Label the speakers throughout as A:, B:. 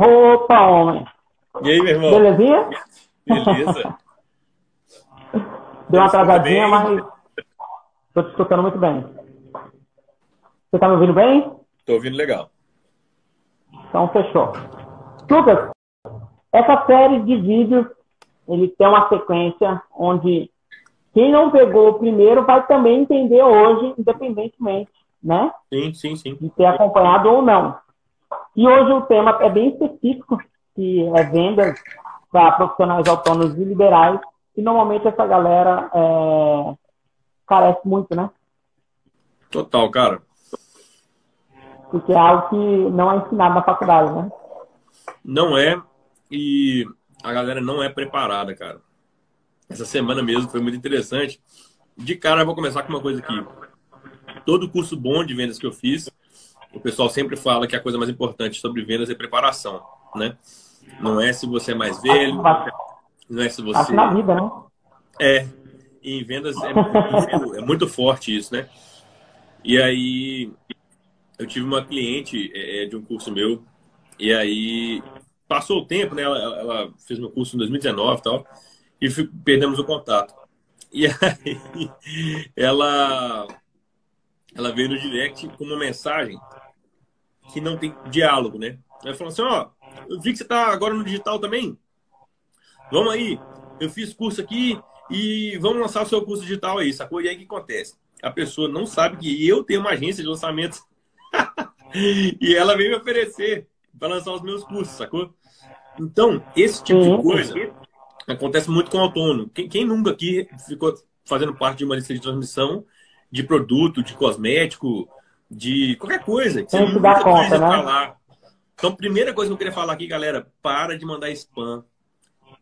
A: Opa, homem.
B: E aí, meu irmão?
A: Belezinha?
B: Beleza.
A: Deu uma atrasadinha, mas estou te escutando muito bem. Você está me ouvindo bem?
B: Tô ouvindo legal.
A: Então, fechou. Lucas, essa série de vídeos, ele tem uma sequência onde quem não pegou o primeiro vai também entender hoje, independentemente, né?
B: Sim, sim, sim.
A: De ter acompanhado ou não. E hoje o tema é bem específico, que é vendas para profissionais autônomos e liberais. E normalmente essa galera é, carece muito, né?
B: Total, cara.
A: Porque é algo que não é ensinado na faculdade, né?
B: Não é, e a galera não é preparada, cara. Essa semana mesmo foi muito interessante. De cara, eu vou começar com uma coisa aqui. Todo curso bom de vendas que eu fiz, o pessoal sempre fala que a coisa mais importante sobre vendas é preparação, né? Não é se você é mais velho, não é se você.
A: Na vida, né?
B: É. Em vendas é muito, é muito forte isso, né? E aí, eu tive uma cliente é, de um curso meu, e aí passou o tempo, né? Ela, ela fez meu curso em 2019 e tal, e perdemos o contato. E aí, ela, ela veio no direct com uma mensagem que não tem diálogo, né? Ela falou assim: Ó, eu vi que você tá agora no digital também. Vamos aí, eu fiz curso aqui e vamos lançar o seu curso digital aí, sacou? E aí o que acontece? A pessoa não sabe que eu tenho uma agência de lançamentos e ela veio me oferecer para lançar os meus cursos, sacou? Então, esse tipo de coisa acontece muito com o autônomo. Quem, quem nunca aqui ficou fazendo parte de uma lista de transmissão de produto, de cosmético, de qualquer coisa. Que
A: você Tem que dar conta, né?
B: Falar. Então, primeira coisa que eu queria falar aqui, galera, para de mandar spam.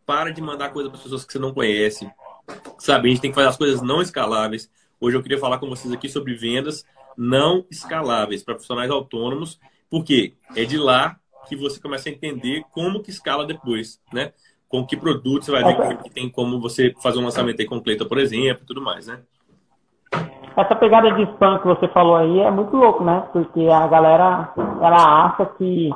B: Para de mandar coisa para pessoas que você não conhece. Sabe, a gente tem que fazer as coisas não escaláveis. Hoje eu queria falar com vocês aqui sobre vendas não escaláveis para profissionais autônomos, porque é de lá que você começa a entender como que escala depois, né? Com que produto você vai ver que tem como você fazer um lançamento aí completo, por exemplo, e tudo mais, né?
A: Essa pegada de spam que você falou aí é muito louco, né? Porque a galera, ela acha que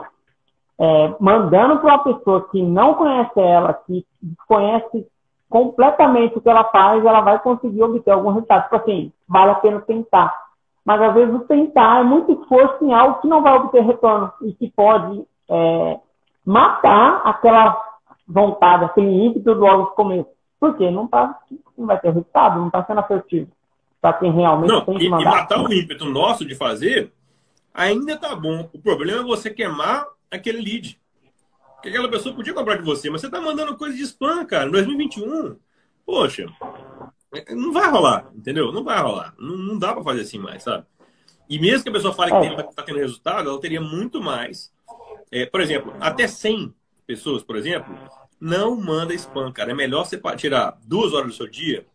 A: é, mandando para uma pessoa que não conhece ela, que conhece completamente o que ela faz, ela vai conseguir obter algum resultado. Tipo assim, vale a pena tentar. Mas às vezes o tentar é muito esforço em algo que não vai obter retorno e que pode é, matar aquela vontade, aquele ímpeto logo no começo. Porque não, tá, não vai ter resultado, não está sendo assertivo. Para quem realmente
B: não,
A: tem que
B: mandar. E matar o ímpeto nosso de fazer ainda tá bom. O problema é você queimar aquele lead. Porque aquela pessoa podia comprar de você, mas você tá mandando coisa de spam, cara, em 2021. Poxa, não vai rolar, entendeu? Não vai rolar. Não, não dá para fazer assim mais, sabe? E mesmo que a pessoa fale que está é. tendo resultado, ela teria muito mais. É, por exemplo, até 100 pessoas, por exemplo, não manda spam, cara. É melhor você tirar duas horas do seu dia,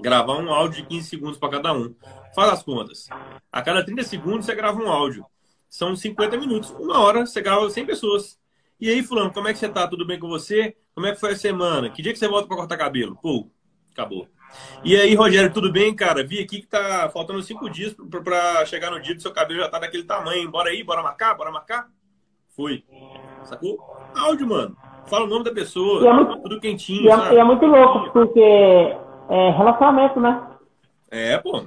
B: gravar um áudio de 15 segundos para cada um. Faz as contas. A cada 30 segundos você grava um áudio. São 50 minutos. Uma hora você grava 100 pessoas. E aí, fulano, como é que você tá? Tudo bem com você? Como é que foi a semana? Que dia que você volta para cortar cabelo? Pô, acabou. E aí, Rogério, tudo bem, cara? Vi aqui que tá faltando cinco dias para chegar no dia do seu cabelo já tá daquele tamanho. Bora aí, bora marcar? Bora marcar? Foi. Sacou? Áudio, mano. Fala o nome da pessoa, é muito, tudo quentinho.
A: E é, e é, muito louco, porque é relacionamento, né?
B: É, pô.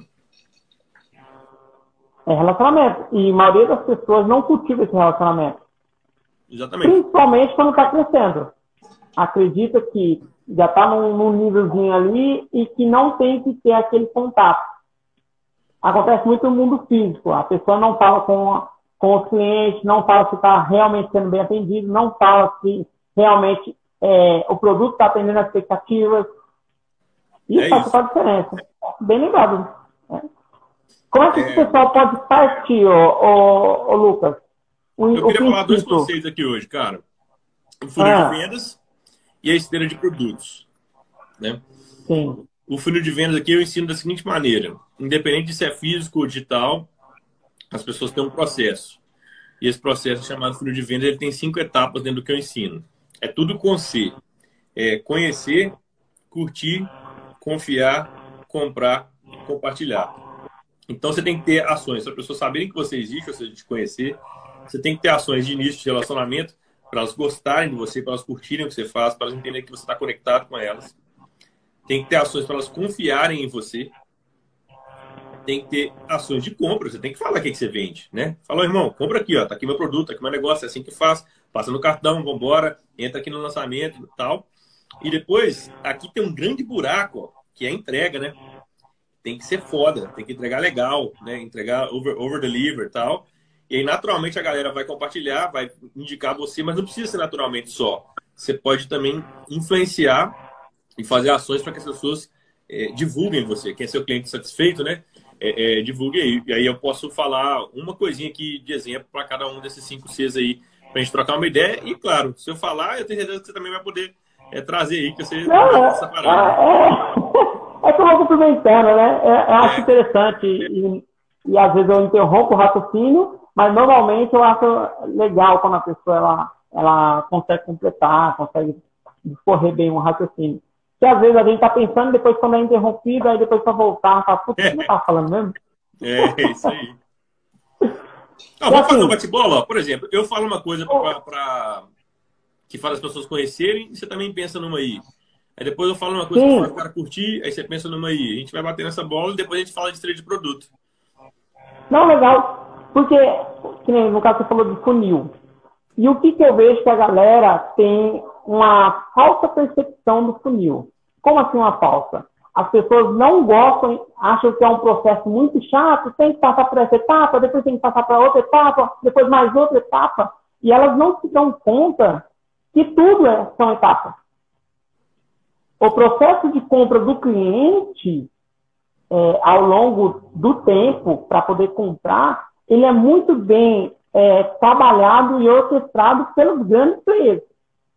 A: É relacionamento. E a maioria das pessoas não cultiva esse relacionamento.
B: Exatamente.
A: Principalmente quando está crescendo. Acredita que já está num, num nívelzinho ali e que não tem que ter aquele contato. Acontece muito no mundo físico. A pessoa não fala com, com os clientes, não fala se está realmente sendo bem atendido, não fala se realmente é, o produto está atendendo as expectativas. Isso é faz toda a diferença. Bem lembrado. Né? Como é que é... o pessoal pode partir, ô, ô, ô Lucas?
B: O, Eu queria falar dois conceitos aqui hoje, cara. O funil ah. de vendas e a esteira de produtos. Né?
A: Sim.
B: O funil de vendas aqui eu ensino da seguinte maneira: independente de se é físico ou digital, as pessoas têm um processo. E esse processo chamado funil de vendas ele tem cinco etapas dentro do que eu ensino. É tudo com C. É conhecer, curtir, confiar, comprar, compartilhar. Então você tem que ter ações para as pessoas saberem que você existe, ou seja, te conhecer. Você tem que ter ações de início de relacionamento para elas gostarem de você, para elas curtirem o que você faz, para elas entenderem que você está conectado com elas. Tem que ter ações para elas confiarem em você. Tem que ter ações de compra. Você tem que falar o que, que você vende, né? Fala, irmão, compra aqui, ó. Tá aqui meu produto, tá aqui meu negócio, é assim que faz. Passa no cartão, vambora, entra aqui no lançamento e tal. E depois, aqui tem um grande buraco, ó, que é a entrega, né? Tem que ser foda, tem que entregar legal, né? Entregar over, over deliver e tal. E aí, naturalmente, a galera vai compartilhar, vai indicar você, mas não precisa ser naturalmente só. Você pode também influenciar e fazer ações para que as pessoas é, divulguem você. Quem é seu cliente satisfeito, né? É, é, divulgue aí. E aí eu posso falar uma coisinha aqui de exemplo para cada um desses cinco Cs aí, para a gente trocar uma ideia. E, claro, se eu falar, eu tenho certeza que você também vai poder é, trazer aí, que você
A: não, essa parada. É, é, é eu vou complementando, né? É, eu acho é. interessante e, e às vezes eu interrompo o raciocínio mas normalmente eu acho legal quando a pessoa ela, ela consegue completar, consegue discorrer bem um raciocínio. Que às vezes a gente está pensando, depois quando é interrompido, aí depois para voltar, fala, putz, você não tá falando mesmo?
B: É, isso aí. Não, vamos fazer um assim, bate-bola, por exemplo, eu falo uma coisa para que faz as pessoas conhecerem, e você também pensa numa aí. Aí depois eu falo uma coisa para o cara curtir, aí você pensa numa aí. A gente vai bater nessa bola e depois a gente fala de estreia de produto.
A: Não, legal. Porque, no caso você falou de funil. E o que, que eu vejo que a galera tem uma falsa percepção do funil. Como assim uma falsa? As pessoas não gostam, acham que é um processo muito chato, tem que passar por essa etapa, depois tem que passar para outra etapa, depois mais outra etapa. E elas não se dão conta que tudo é, são etapas. O processo de compra do cliente, é, ao longo do tempo, para poder comprar, ele é muito bem é, trabalhado e orquestrado pelos grandes players.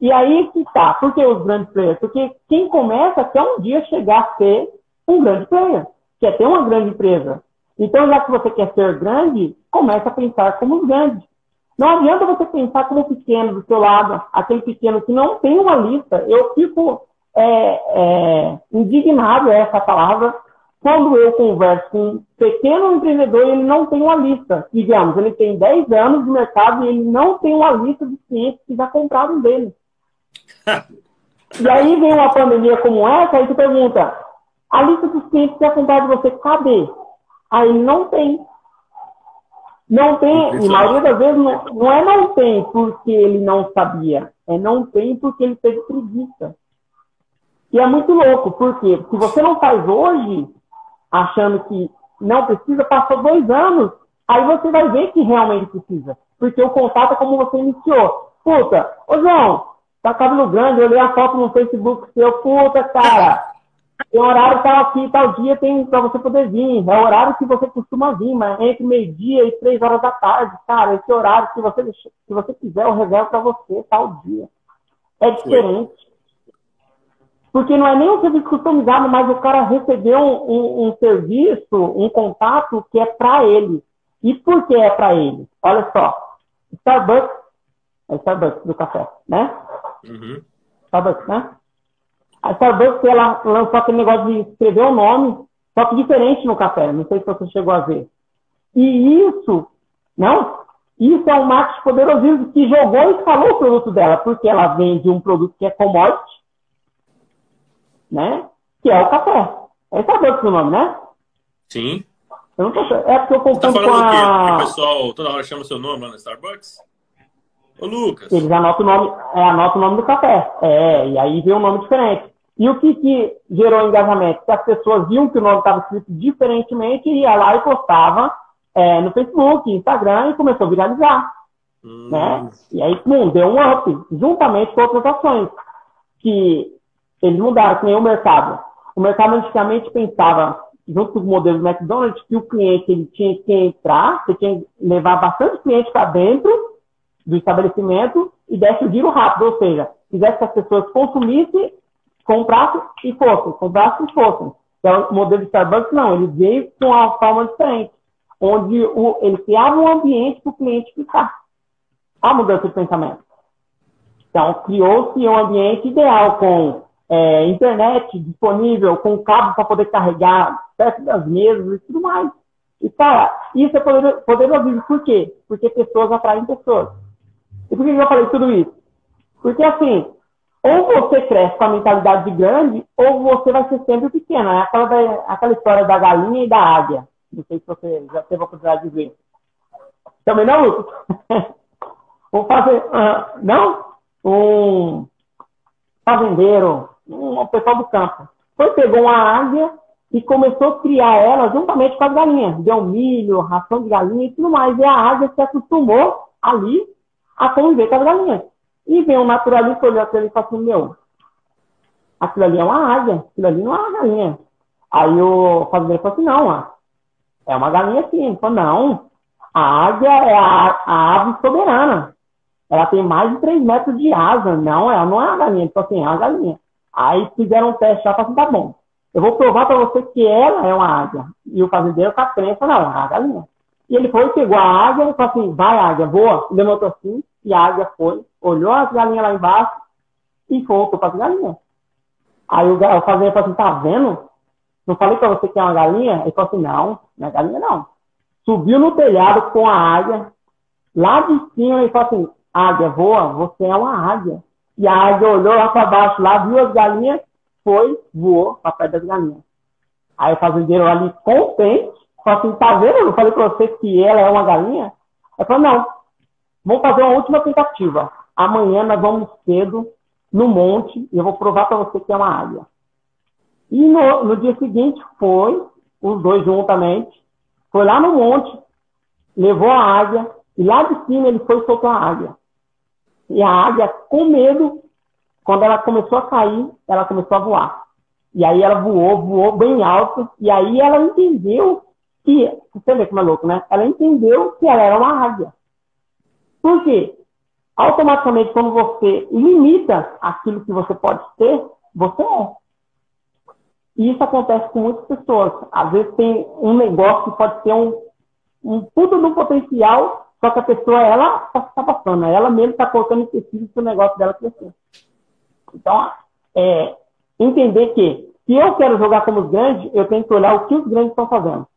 A: E aí que tá. Por que os grandes players? Porque quem começa quer um dia chegar a ser um grande player, quer ter uma grande empresa. Então, já que você quer ser grande, começa a pensar como os grandes. Não adianta você pensar como pequeno do seu lado, aquele pequeno que não tem uma lista. Eu fico é, é, indignado, é essa palavra, quando eu converso com um pequeno empreendedor, ele não tem uma lista. Digamos, ele tem 10 anos de mercado e ele não tem uma lista de clientes que já compraram dele. e aí vem uma pandemia como essa, aí tu pergunta, a lista dos clientes que já compraram de você, cadê? Aí não tem. Não tem, e a maioria das vezes não, não é não tem porque ele não sabia, é não tem porque ele teve preguiça. E é muito louco, porque se você não faz hoje, achando que não precisa, passou dois anos, aí você vai ver que realmente precisa. Porque o contato é como você iniciou. Puta, ô João, tá cabelo grande, eu olhei a foto no Facebook seu, puta, cara, tem horário tal aqui, tal dia tem para você poder vir. É o horário que você costuma vir, mas entre meio-dia e três horas da tarde, cara, esse horário, se você, se você quiser, eu reservo para você tal dia. É diferente. Porque não é nem um serviço customizado, mas o cara recebeu um, um, um serviço, um contato que é para ele. E por que é para ele? Olha só. Starbucks, é Starbucks do café, né? Uhum. Starbucks, né? A Starbucks, ela lançou aquele negócio de escrever o nome, só que diferente no café. Não sei se você chegou a ver. E isso, não? Isso é um marketing poderosíssimo que jogou e escalou o produto dela, porque ela vende um produto que é commodity, né? Que é o café. É Starbucks o nome, né?
B: Sim.
A: Eu não tô... É porque eu confundo
B: tá falando com a... o quê? o pessoal toda hora chama seu nome lá no Starbucks? Ô, Lucas.
A: Eles anotam o nome, é, anotam o nome do café. É, e aí vem um nome diferente. E o que, que gerou engajamento? Que as pessoas viam que o nome estava escrito diferentemente e ia lá e postava é, no Facebook, Instagram e começou a viralizar. Hum. Né? E aí, pum, deu um up, juntamente com outras ações. Que eles mudaram, que nem o mercado. O mercado antigamente pensava, junto com o modelo do McDonald's, que o cliente ele tinha que entrar, você tinha que levar bastante cliente para dentro do estabelecimento e desse o giro rápido, ou seja, fizesse que as pessoas consumissem, comprassem e fossem, comprassem e fossem. Então, o modelo de Starbucks não, ele veio com uma forma diferente, onde o, ele criava um ambiente para o cliente ficar. A mudança de pensamento. Então, criou-se um ambiente ideal com é, internet disponível com cabo para poder carregar perto das mesas e tudo mais. E, cara, isso é poder, poderosismo. Por quê? Porque pessoas atraem pessoas. E por que eu falei tudo isso? Porque assim, ou você cresce com a mentalidade de grande, ou você vai ser sempre pequeno. É aquela, aquela história da galinha e da águia. Não sei se você já teve a oportunidade de ver. Também não, Lucas? Vou fazer. Uh, não? Um fazendeiro, um pessoal do campo. Foi, pegou uma águia e começou a criar ela juntamente com as galinhas. Deu milho, ração de galinha e tudo mais. E a águia se acostumou ali a conviver com as galinhas. E veio um naturalista olhou aquilo e falou assim, meu, aquilo ali é uma águia, aquilo ali não é uma galinha. Aí o fazendeiro falou assim, não, é uma galinha sim. Ele falou, não, a águia é a, a ave soberana. Ela tem mais de 3 metros de asa. Não, ela não é uma galinha. Ele falou assim, é uma galinha. Aí fizeram um teste lá e assim, tá bom. Eu vou provar para você que ela é uma águia. E o fazendeiro com a crença, não, é uma galinha. E ele foi, pegou a águia e falou assim, vai águia, voa. Levantou assim, e a águia foi, olhou as galinhas lá embaixo e voltou para as galinhas. Aí o, fazendeiro falou assim, tá vendo? Não falei para você que é uma galinha? Ele falou assim, não, não é galinha não. Subiu no telhado com a águia, lá de cima ele falou assim, águia, voa, você é uma águia. E a águia olhou lá para baixo, lá viu as galinhas, foi, voou para perto das galinhas. Aí o fazendeiro ali, contente, falou assim, tá vendo? Eu falei para você que ela é uma galinha? Ele falou, não, vamos fazer uma última tentativa. Amanhã nós vamos cedo no monte e eu vou provar para você que é uma águia. E no, no dia seguinte foi, os dois juntamente, foi lá no monte, levou a águia, e lá de cima ele foi soltou a águia. E a águia, com medo, quando ela começou a cair, ela começou a voar. E aí ela voou, voou bem alto, e aí ela entendeu que, você vê como é louco, né? Ela entendeu que ela era uma águia. Por quê? Automaticamente, quando você limita aquilo que você pode ter, você é. E isso acontece com muitas pessoas. Às vezes tem um negócio que pode ter um, um puto do potencial, só que a pessoa, ela está passando, ela mesmo está colocando empecilhos para o negócio dela crescer. Então, é, entender que se eu quero jogar como os grandes, eu tenho que olhar o que os grandes estão fazendo.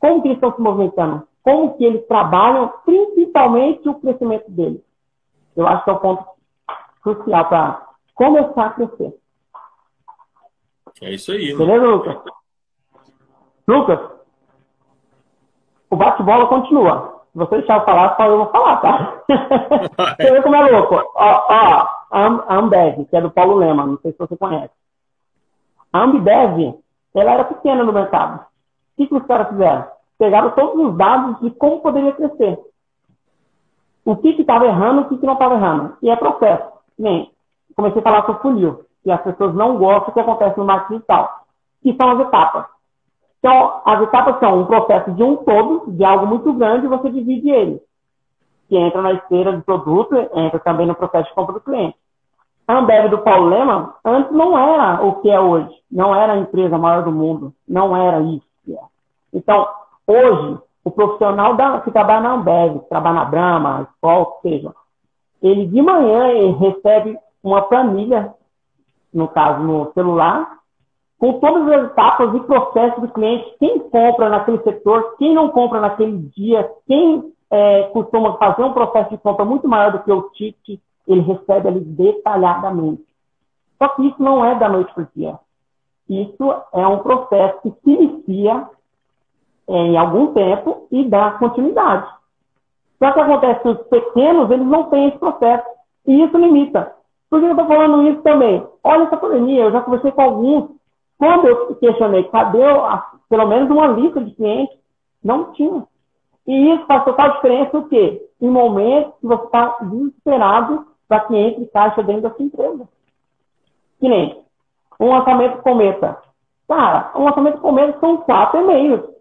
A: Como que eles estão se movimentando? Como que eles trabalham, principalmente o crescimento deles. Eu acho que é o ponto crucial para começar a crescer.
B: É isso aí.
A: Né? Beleza, Lucas? Lucas, o bate-bola continua. Se você deixar eu falar, só eu vou falar, tá? você vê como é louco. Ó, ó a Ambev, que é do Paulo Lema, não sei se você conhece. A Ambev, ela era pequena no mercado. O que, que os caras fizeram? Pegaram todos os dados de como poderia crescer. O que estava errando, o que, que não estava errando. E é processo. Nem, comecei a falar sobre funil que as pessoas não gostam que acontece no marketing digital, que são as etapas. Então, as etapas são um processo de um todo, de algo muito grande, e você divide ele. Que entra na esteira do produto, entra também no processo de compra do cliente. A Ambev do Paulo Lema, antes não era o que é hoje. Não era a empresa maior do mundo. Não era isso que é. Então, hoje, o profissional da, que trabalha na Ambev, que trabalha na Brahma, Skol, seja, ele de manhã ele recebe uma planilha no caso no celular, com todas as etapas e processos do cliente, quem compra naquele setor, quem não compra naquele dia, quem é, costuma fazer um processo de compra muito maior do que o ticket, ele recebe ali detalhadamente. Só que isso não é da noite para o dia. Isso é um processo que se inicia em algum tempo e dá continuidade. Só que acontece os pequenos, eles não têm esse processo. E isso limita. Por que eu estou falando isso também? Olha essa pandemia, eu já conversei com alguns. Quando eu questionei, cadê a, pelo menos uma lista de clientes? Não tinha. E isso faz total diferença o quê? Em momentos que você está desesperado para que entre caixa dentro da sua empresa. Que nem um lançamento cometa. Cara, um lançamento cometa são quatro e-mails.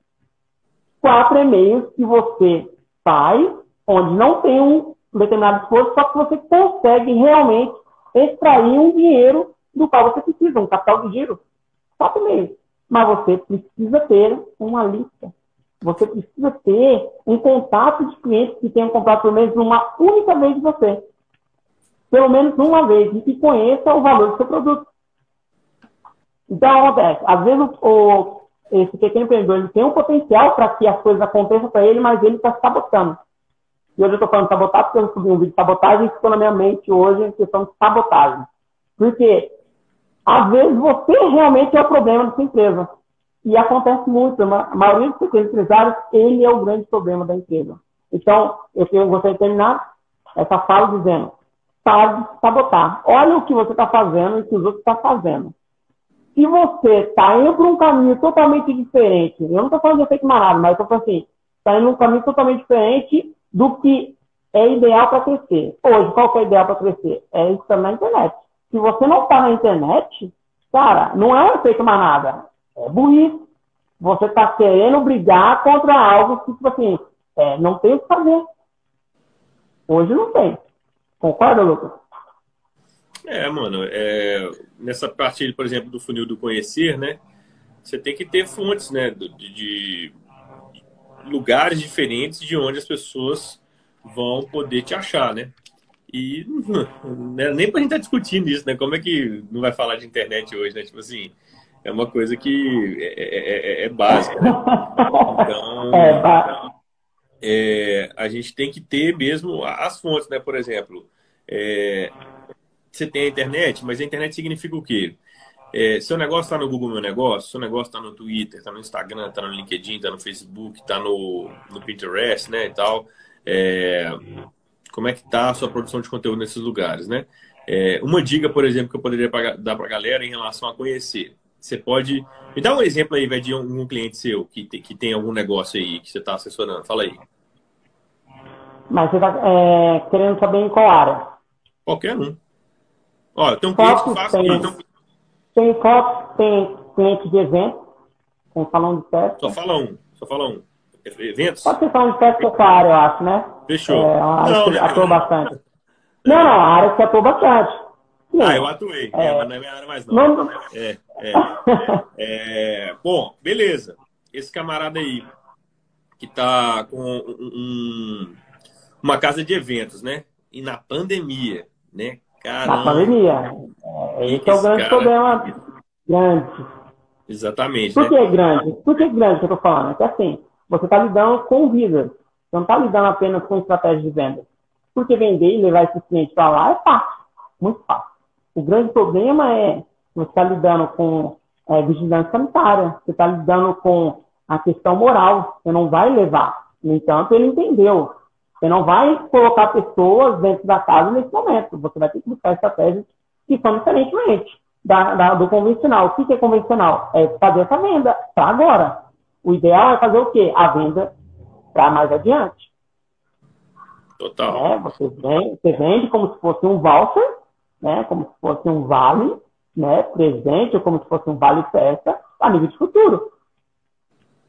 A: Quatro e-mails que você faz, onde não tem um determinado esforço, só que você consegue realmente extrair um dinheiro do qual você precisa, um capital de giro. Só meio. Mas você precisa ter uma lista. Você precisa ter um contato de clientes que tenham comprado pelo menos uma única vez de você. Pelo menos uma vez. E que conheça o valor do seu produto. Então, acontece. Às vezes, o, esse pequeno empreendedor ele tem um potencial para que as coisas aconteçam para ele, mas ele está sabotando. E hoje eu estou falando de sabotagem porque eu subi um vídeo de sabotagem e ficou na minha mente hoje a questão de sabotagem. Porque, às vezes, você realmente é o problema da sua empresa. E acontece muito. A maioria dos pequenos empresários, ele é o grande problema da empresa. Então, eu gostaria de terminar essa fala dizendo, pare de sabotar. Olha o que você está fazendo e o que os outros estão tá fazendo. Se você está indo por um caminho totalmente diferente, eu não estou falando de efeito manada, mas estou falando assim, está indo um caminho totalmente diferente do que é ideal para crescer. Hoje, qual que é ideal para crescer? É estar na internet. Se você não está na internet, cara, não é um efeito manada. É burrice. Você está querendo brigar contra algo que, tipo assim, é, não tem o que fazer. Hoje não tem. Concorda, Lucas?
B: É, mano, é, nessa parte, por exemplo, do funil do conhecer, né? Você tem que ter fontes, né? De, de lugares diferentes de onde as pessoas vão poder te achar, né? E né, nem pra gente estar tá discutindo isso, né? Como é que não vai falar de internet hoje, né? Tipo assim, é uma coisa que é, é, é, é básica, né? Então, é, então é, a gente tem que ter mesmo as fontes, né? Por exemplo, é, você tem a internet, mas a internet significa o quê? É, seu negócio está no Google Meu Negócio, seu negócio está no Twitter, está no Instagram, está no LinkedIn, está no Facebook, está no, no Pinterest, né, e tal. É, como é que está a sua produção de conteúdo nesses lugares, né? É, uma dica, por exemplo, que eu poderia dar para a galera em relação a conhecer. Você pode... Me dá um exemplo aí, velho, de um, cliente seu que, te, que tem algum negócio aí que você está assessorando. Fala aí.
A: Mas você está é, querendo saber em qual área?
B: Qualquer um. Olha, tem um cliente que faz...
A: Tem, tem fotos, tem cliente de evento, com salão de festa.
B: Só fala um, só fala um. Eventos?
A: Pode ser salão de festa que é sua área, eu acho, né?
B: Fechou.
A: É uma área não, que atua bastante. Não, não, a área que atua bastante.
B: Sim. Ah, eu atuei, é, é, mas não é minha área mais não. não... É, é, é, bom, beleza. Esse camarada aí, que tá com um, uma casa de eventos, né? E na pandemia, né?
A: Caramba. Na pandemia. É, esse é o grande cara... problema. Grande.
B: Exatamente.
A: Por
B: né?
A: que grande? Por que grande que eu tô falando? É que assim, você está lidando com vidas. Você não está lidando apenas com estratégia de venda. Porque vender e levar esse cliente para lá é fácil. Muito fácil. O grande problema é você está lidando com é, vigilância sanitária. Você está lidando com a questão moral. Você não vai levar. No entanto, ele entendeu. Você não vai colocar pessoas dentro da casa nesse momento. Você vai ter que buscar estratégias que são diferentemente da, da, do convencional. O que, que é convencional? É fazer essa venda para agora. O ideal é fazer o quê? A venda para mais adiante.
B: Total.
A: É, você, vende, você vende como se fosse um voucher, né? como se fosse um vale né? presente, ou como se fosse um vale festa, a nível de futuro.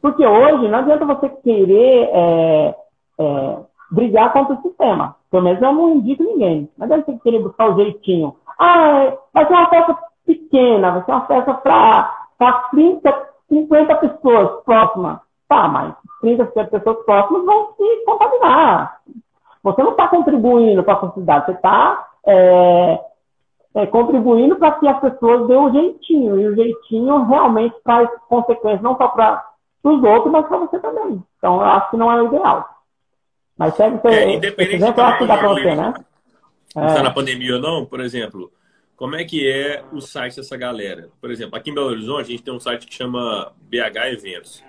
A: Porque hoje não adianta você querer é, é, brigar contra o sistema. Pelo menos eu não indico ninguém. Não adianta você querer buscar o jeitinho. Ah, é, vai ser uma festa pequena, vai ser uma festa para 30, 50 pessoas próximas. Tá, mas 30, 50 pessoas próximas vão se contaminar. Você não está contribuindo para a sociedade, você está é, é, contribuindo para que as pessoas dêem o jeitinho. E o jeitinho realmente traz consequências não só para os outros, mas para você também. Então, eu acho que não é o ideal. Mas segue
B: é, é, independente exemplo, que dá para você, né? Está é. na pandemia ou não, por exemplo, como é que é o site dessa galera? Por exemplo, aqui em Belo Horizonte a gente tem um site que chama BH Eventos.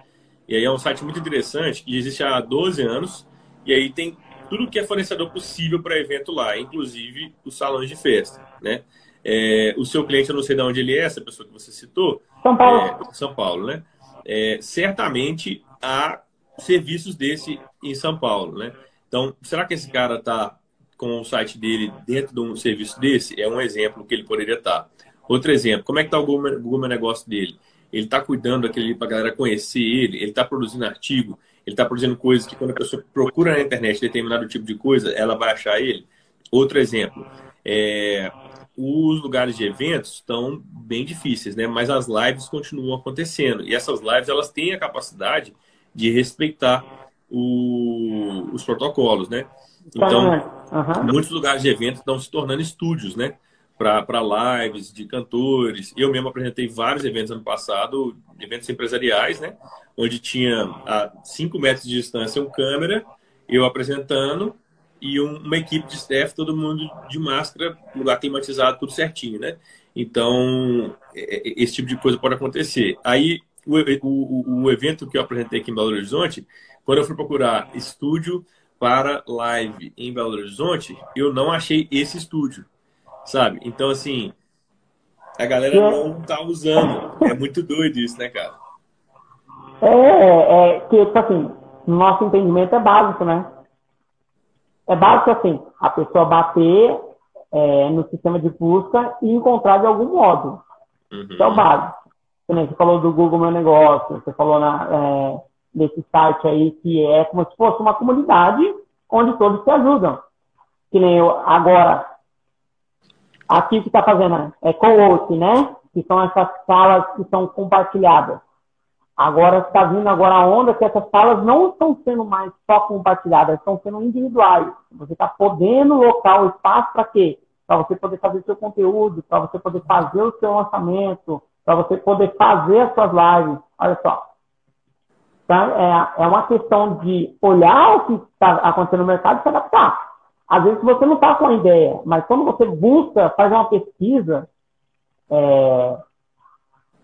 B: E aí é um site muito interessante, que existe há 12 anos, e aí tem tudo que é fornecedor possível para evento lá, inclusive os salões de festa, né? É, o seu cliente, eu não sei de onde ele é, essa pessoa que você citou.
A: São Paulo.
B: É, São Paulo, né? É, certamente há serviços desse em São Paulo, né? Então, será que esse cara está com o site dele dentro de um serviço desse? É um exemplo que ele poderia estar. Tá. Outro exemplo, como é que está o Google, Google Negócio dele? Ele está cuidando daquele para a galera conhecer ele, ele está produzindo artigo, ele está produzindo coisas que quando a pessoa procura na internet determinado tipo de coisa, ela vai achar ele. Outro exemplo, é, os lugares de eventos estão bem difíceis, né? Mas as lives continuam acontecendo. E essas lives, elas têm a capacidade de respeitar o, os protocolos, né? Então, uhum. muitos lugares de eventos estão se tornando estúdios, né? Para lives de cantores. Eu mesmo apresentei vários eventos ano passado, eventos empresariais, né? Onde tinha a 5 metros de distância um câmera, eu apresentando, e um, uma equipe de staff, todo mundo de máscara, lugar climatizado, tudo certinho, né? Então, é, é, esse tipo de coisa pode acontecer. Aí, o, o, o evento que eu apresentei aqui em Belo Horizonte, quando eu fui procurar estúdio para live em Belo Horizonte, eu não achei esse estúdio, sabe? Então, assim, a galera não tá usando. É muito doido isso, né, cara?
A: É, é que, tipo assim, no nosso entendimento é básico, né? É básico assim, a pessoa bater é, no sistema de busca e encontrar de algum modo. Uhum. Isso é o básico. Você falou do Google Meu Negócio, você falou na, é, nesse site aí que é como se fosse uma comunidade onde todos se ajudam. Que nem eu, agora, aqui que está fazendo é co-work, né? Que são essas salas que são compartilhadas. Agora está vindo agora a onda que essas salas não estão sendo mais só compartilhadas, estão sendo individuais. Você está podendo locar o espaço para quê? Para você poder fazer seu conteúdo, para você poder fazer o seu lançamento, para você poder fazer as suas lives. Olha só. Tá? É, é uma questão de olhar o que está acontecendo no mercado e se adaptar. Às vezes você não está com a ideia, mas quando você busca, faz uma pesquisa, é,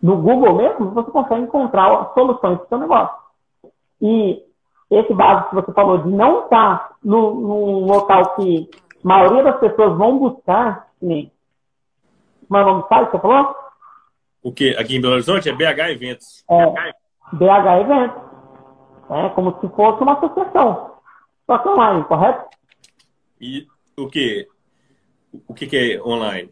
A: no Google mesmo, você consegue encontrar soluções para o seu negócio. E esse básico que você falou de não estar tá no, num local que a maioria das pessoas vão buscar, nem. Como é o nome do site que você falou?
B: O que? Aqui em Belo Horizonte é BH Eventos.
A: É, BH Eventos. É como se fosse uma associação. Só que online, correto?
B: E o que? O que, que é online?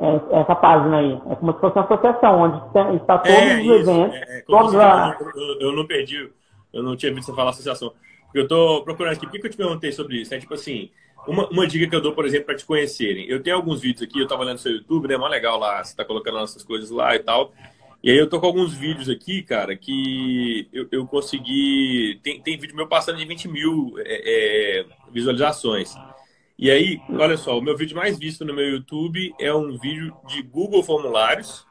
A: É, essa página aí. É como se fosse uma associação, onde está todos é, os eventos. É, é todos
B: a... eu, eu, não perdi, eu não tinha visto você falar associação. Porque eu estou procurando aqui, por que eu te perguntei sobre isso? É tipo assim, uma, uma dica que eu dou, por exemplo, para te conhecerem. Eu tenho alguns vídeos aqui, eu estava olhando no seu YouTube, né? Mó legal lá, você está colocando nossas coisas lá e tal. E aí eu tô com alguns vídeos aqui, cara, que eu, eu consegui. Tem, tem vídeo meu passando de 20 mil é, é, visualizações. E aí, olha só, o meu vídeo mais visto no meu YouTube é um vídeo de Google Formulários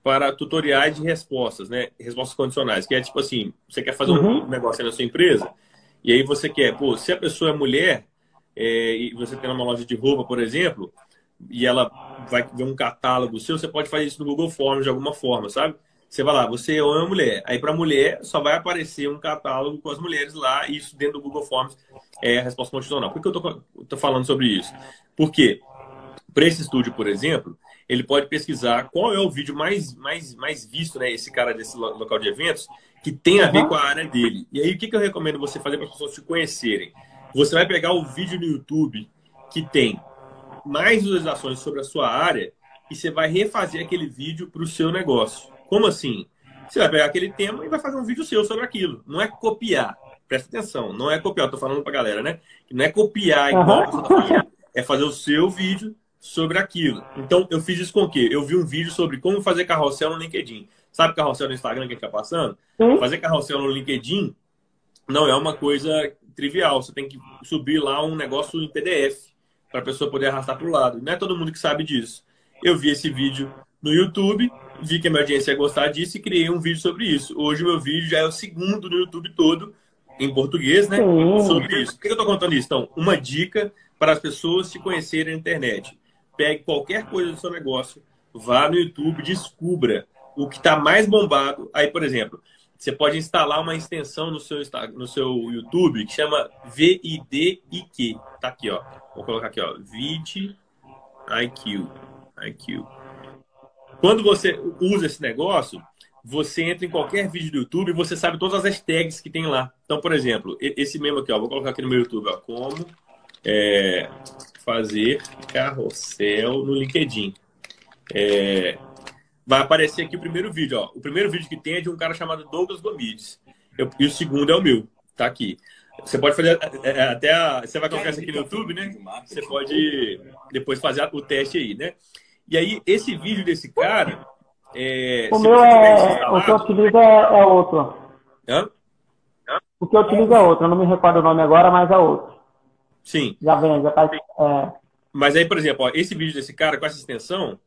B: para tutoriais de respostas, né? Respostas condicionais, que é tipo assim, você quer fazer uhum. um negócio na sua empresa, e aí você quer, pô, se a pessoa é mulher, é, e você tem uma loja de roupa, por exemplo, e ela vai ver um catálogo seu, você pode fazer isso no Google Forms de alguma forma, sabe? Você vai lá, você é uma mulher. Aí para mulher só vai aparecer um catálogo com as mulheres lá, isso dentro do Google Forms é a resposta constitucional. Por que eu tô, tô falando sobre isso? Porque para esse estúdio, por exemplo, ele pode pesquisar qual é o vídeo mais, mais, mais visto, né? Esse cara desse local de eventos, que tem a ver com a área dele. E aí, o que, que eu recomendo você fazer para as pessoas te conhecerem? Você vai pegar o vídeo no YouTube que tem mais visualizações sobre a sua área e você vai refazer aquele vídeo para o seu negócio. Como assim? Você vai pegar aquele tema e vai fazer um vídeo seu sobre aquilo. Não é copiar. Presta atenção, não é copiar. Tô falando pra galera, né? Não é copiar igual uhum. você tá. É fazer o seu vídeo sobre aquilo. Então, eu fiz isso com o quê? Eu vi um vídeo sobre como fazer carrossel no LinkedIn. Sabe carrossel no Instagram que a gente tá passando? Sim. Fazer carrossel no LinkedIn não é uma coisa trivial. Você tem que subir lá um negócio em PDF para a pessoa poder arrastar para o lado. Não é todo mundo que sabe disso. Eu vi esse vídeo no YouTube, vi que a minha audiência ia gostar disso e criei um vídeo sobre isso. Hoje o meu vídeo já é o segundo no YouTube todo, em português, né? Sobre isso. Por que eu estou contando isso? Então, uma dica para as pessoas te conhecerem na internet. Pegue qualquer coisa do seu negócio, vá no YouTube, descubra o que está mais bombado. Aí, por exemplo, você pode instalar uma extensão no seu, no seu YouTube que chama VIDIQ. Tá aqui, ó. Vou colocar aqui, ó. VidIQ. IQ. Quando você usa esse negócio, você entra em qualquer vídeo do YouTube e você sabe todas as hashtags que tem lá. Então, por exemplo, esse mesmo aqui, ó, vou colocar aqui no meu YouTube, ó, como é, fazer carrossel no LinkedIn. É, vai aparecer aqui o primeiro vídeo, ó. O primeiro vídeo que tem é de um cara chamado Douglas Gomides. Eu, e o segundo é o meu, tá aqui. Você pode fazer é, é, até a, Você vai colocar isso aqui no YouTube, né? Você pode depois fazer o teste aí, né? E aí, esse vídeo desse cara. É,
A: o meu é. O que eu utilizo é, é outro. Hã? O que eu utilizo é outro. Eu não me recordo o nome agora, mas é outro.
B: Sim.
A: Já vem, já tá. É...
B: Mas aí, por exemplo, ó, esse vídeo desse cara com essa extensão,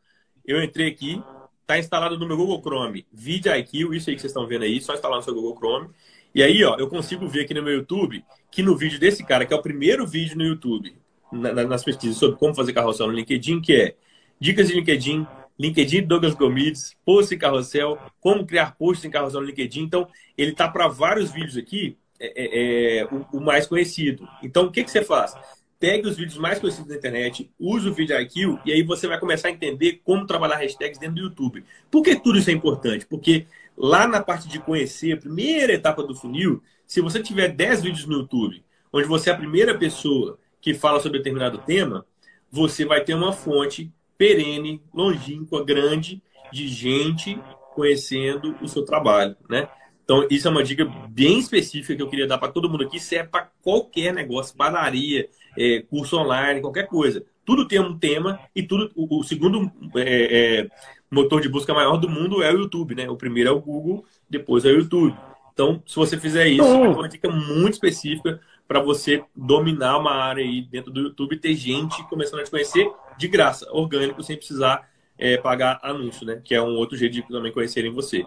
B: eu entrei aqui, tá instalado no meu Google Chrome. VidIQ, isso aí que vocês estão vendo aí, só instalar no seu Google Chrome. E aí, ó, eu consigo ver aqui no meu YouTube que no vídeo desse cara, que é o primeiro vídeo no YouTube, na, nas pesquisas sobre como fazer carrossel no LinkedIn, que é Dicas de LinkedIn, LinkedIn Douglas Gomides, Post em Carrossel, Como Criar Posts em Carrossel no LinkedIn. Então, ele tá para vários vídeos aqui, é, é, é o, o, mais conhecido. Então, o que, que você faz? Pegue os vídeos mais conhecidos da internet, use o vídeo IQ e aí você vai começar a entender como trabalhar hashtags dentro do YouTube. Por que tudo isso é importante? Porque lá na parte de conhecer, a primeira etapa do funil, se você tiver 10 vídeos no YouTube, onde você é a primeira pessoa que fala sobre determinado tema, você vai ter uma fonte perene, longínqua, grande, de gente conhecendo o seu trabalho, né? Então, isso é uma dica bem específica que eu queria dar para todo mundo aqui. Serve para qualquer negócio, padaria, é, curso online, qualquer coisa. Tudo tem um tema e tudo. O, o segundo é, é, motor de busca maior do mundo é o YouTube, né? O primeiro é o Google, depois é o YouTube. Então, se você fizer isso, é uma dica muito específica para você dominar uma área aí dentro do YouTube e ter gente começando a te conhecer de graça, orgânico, sem precisar é, pagar anúncio, né? Que é um outro jeito de também conhecerem você.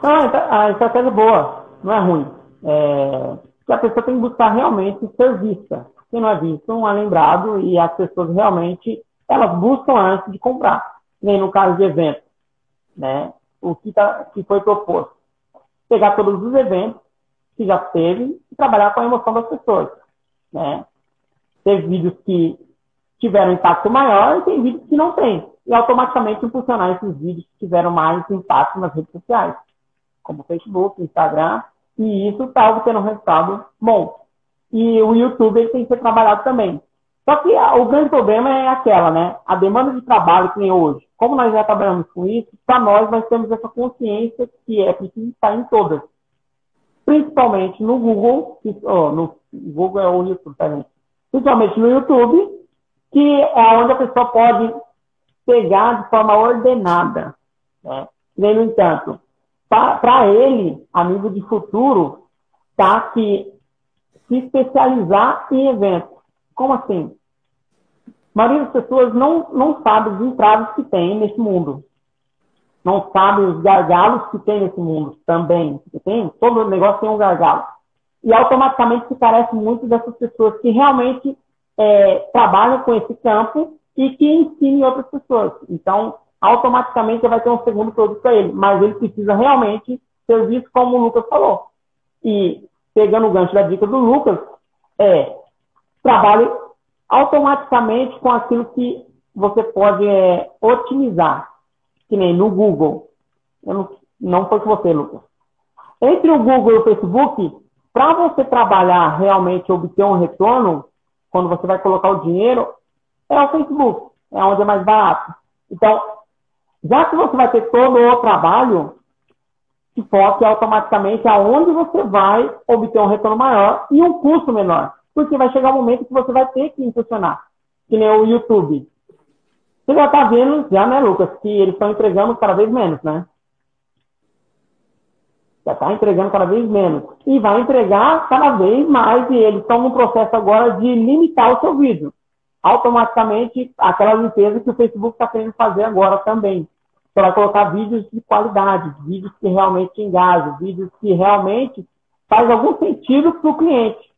A: Ah, a estratégia é boa, não é ruim. É, a pessoa tem que buscar realmente ser vista. Quem não é visto não é lembrado e as pessoas realmente elas buscam antes de comprar. Nem no caso de eventos, né? O que, tá, que foi proposto. Pegar todos os eventos que já teve e trabalhar com a emoção das pessoas, né? Teve vídeos que tiveram impacto maior e tem vídeos que não tem. E automaticamente impulsionar esses vídeos que tiveram mais impacto nas redes sociais como Facebook, Instagram, e isso está obtendo um resultado bom. E o YouTube ele tem que ser trabalhado também. Só que o grande problema é aquela, né? A demanda de trabalho que tem hoje. Como nós já trabalhamos com isso, para nós nós temos essa consciência que é preciso estar em todas. Principalmente no Google, oh, no Google é o YouTube, tá gente? Principalmente no YouTube, que é onde a pessoa pode pegar de forma ordenada. Né? No entanto, para ele, amigo de futuro, tá que se especializar em eventos. Como assim? A maioria das pessoas não, não sabe os entraves que tem nesse mundo. Não sabe os gargalos que tem nesse mundo também. Tem, todo negócio tem um gargalo. E automaticamente se carece muito dessas pessoas que realmente é, trabalham com esse campo e que ensinem outras pessoas. Então, automaticamente vai ter um segundo produto para ele. Mas ele precisa realmente ser visto como o Lucas falou. E pegando o gancho da dica do Lucas, é trabalhe automaticamente com aquilo que você pode é, otimizar. Que nem no Google. Eu não, não foi com você, Lucas. Entre o Google e o Facebook, para você trabalhar realmente obter um retorno, quando você vai colocar o dinheiro, é o Facebook. É onde é mais barato. Então, já que você vai ter todo o trabalho, se foque automaticamente aonde você vai obter um retorno maior e um custo menor. Porque vai chegar um momento que você vai ter que impulsionar, que nem o YouTube. Você já está vendo, já, né, Lucas, que eles estão entregando cada vez menos, né? Já está entregando cada vez menos. E vai entregar cada vez mais, e eles estão no processo agora de limitar o seu vídeo automaticamente aquela limpeza que o Facebook está querendo fazer agora também. Vai colocar vídeos de qualidade, vídeos que realmente engajam, vídeos que realmente faz algum sentido para o cliente.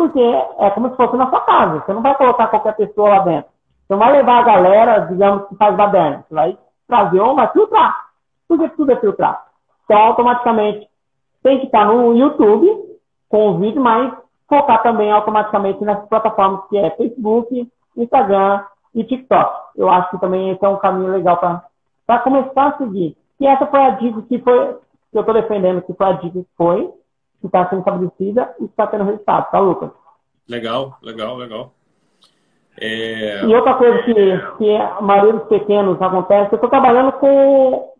A: Porque é como se fosse na sua casa. Você não vai colocar qualquer pessoa lá dentro. Você não vai levar a galera, digamos, que faz baderna. Você vai trazer uma, vai filtrar. Porque tudo é filtrar. Então, automaticamente, tem que estar no YouTube com o vídeo, mas focar também automaticamente nessas plataformas que é Facebook, Instagram e TikTok. Eu acho que também esse é um caminho legal para começar a seguir. E essa foi a dica que foi que eu estou defendendo, que foi a dica que foi, que está sendo estabelecida e está tendo resultado, tá, Lucas?
B: Legal, legal, legal. É...
A: E outra coisa que, que a maioria dos pequenos acontece, eu estou trabalhando com,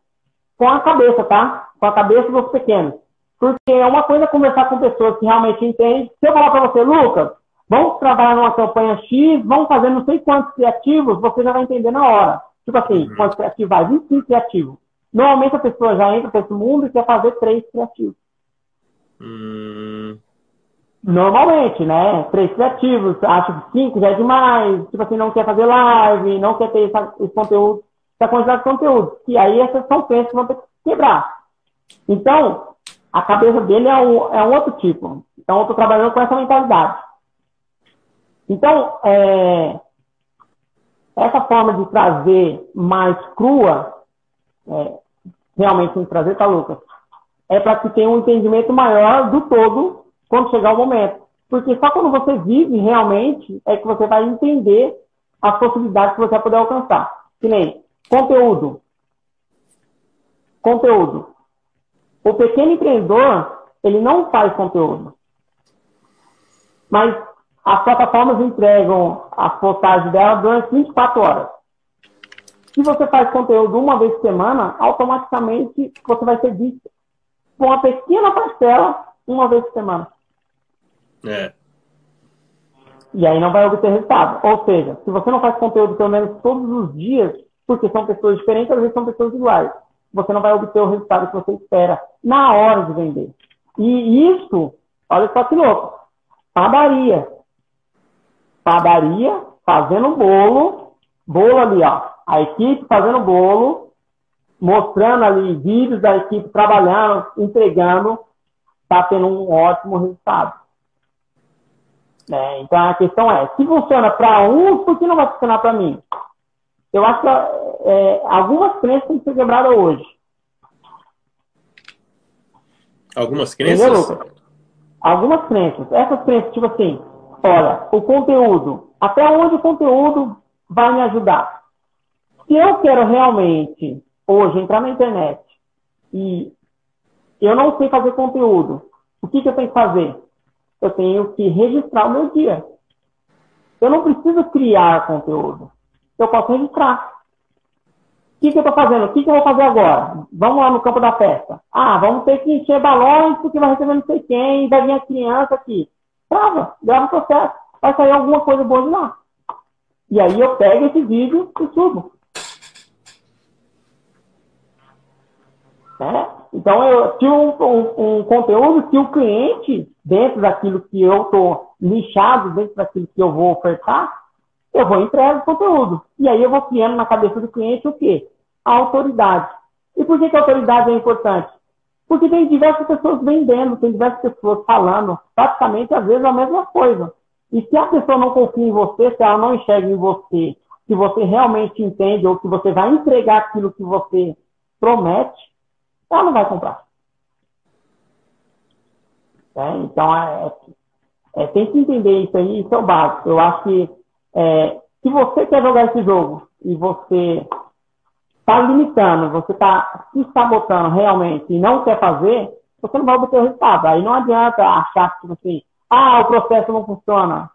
A: com a cabeça, tá? Com a cabeça dos pequenos. Porque é uma coisa conversar com pessoas que realmente entendem. Se eu falar para você, Lucas, Vamos trabalhar numa campanha X, vamos fazer não sei quantos criativos, você já vai entender na hora. Tipo assim, uhum. quantos criativos vai? 25 criativos. Normalmente a pessoa já entra para esse mundo e quer fazer três criativos.
B: Hum.
A: Normalmente, né? Três criativos, acho que cinco já é demais. Tipo assim, não quer fazer live, não quer ter esse conteúdo, essa quantidade de conteúdo. E aí essas são peças que vão ter que quebrar. Então, a cabeça dele é um, é um outro tipo. Então, eu estou trabalhando com essa mentalidade. Então, é, essa forma de trazer mais crua, é, realmente tem trazer, tá, Lucas? É para que tenha um entendimento maior do todo quando chegar o momento. Porque só quando você vive realmente é que você vai entender as possibilidades que você vai poder alcançar. Que nem conteúdo. Conteúdo. O pequeno empreendedor, ele não faz conteúdo. Mas as plataformas entregam as postagens dela durante 24 horas. Se você faz conteúdo uma vez por semana, automaticamente você vai ser visto com uma pequena parcela uma vez por semana.
B: É.
A: E aí não vai obter resultado. Ou seja, se você não faz conteúdo pelo menos todos os dias, porque são pessoas diferentes, às vezes são pessoas iguais, você não vai obter o resultado que você espera na hora de vender. E isso, olha só que louco, padaria. Padaria, fazendo bolo, bolo ali, ó. A equipe fazendo bolo, mostrando ali vídeos da equipe trabalhando, entregando, está tendo um ótimo resultado. Né? Então a questão é, se funciona para uns, por que não vai funcionar para mim? Eu acho que é, algumas crenças têm que ser quebradas hoje.
B: Algumas crenças?
A: Entendeu, Algumas crenças. Essas crenças, tipo assim, olha, o conteúdo, até onde o conteúdo vai me ajudar? Se eu quero realmente, hoje, entrar na internet e eu não sei fazer conteúdo, o que, que eu tenho que fazer? eu tenho que registrar o meu dia. Eu não preciso criar conteúdo. Eu posso registrar. O que, que eu estou fazendo? O que, que eu vou fazer agora? Vamos lá no campo da festa. Ah, vamos ter que encher balões porque vai receber não sei quem, vai vir a criança aqui. Grava, grava o processo. Vai sair alguma coisa boa de lá. E aí eu pego esse vídeo e subo. É? Então, eu tinha um, um, um, conteúdo que o cliente, dentro daquilo que eu estou nichado, dentro daquilo que eu vou ofertar, eu vou entregar o conteúdo. E aí eu vou criando na cabeça do cliente o quê? A autoridade. E por que, que a autoridade é importante? Porque tem diversas pessoas vendendo, tem diversas pessoas falando praticamente, às vezes, a mesma coisa. E se a pessoa não confia em você, se ela não enxerga em você, se você realmente entende ou que você vai entregar aquilo que você promete, ela não vai comprar. É, então, é, é, tem que entender isso aí, isso é o básico. Eu acho que é, se você quer jogar esse jogo e você está limitando, você está se sabotando realmente e não quer fazer, você não vai obter o resultado. Aí não adianta achar que assim, ah, o processo não funciona.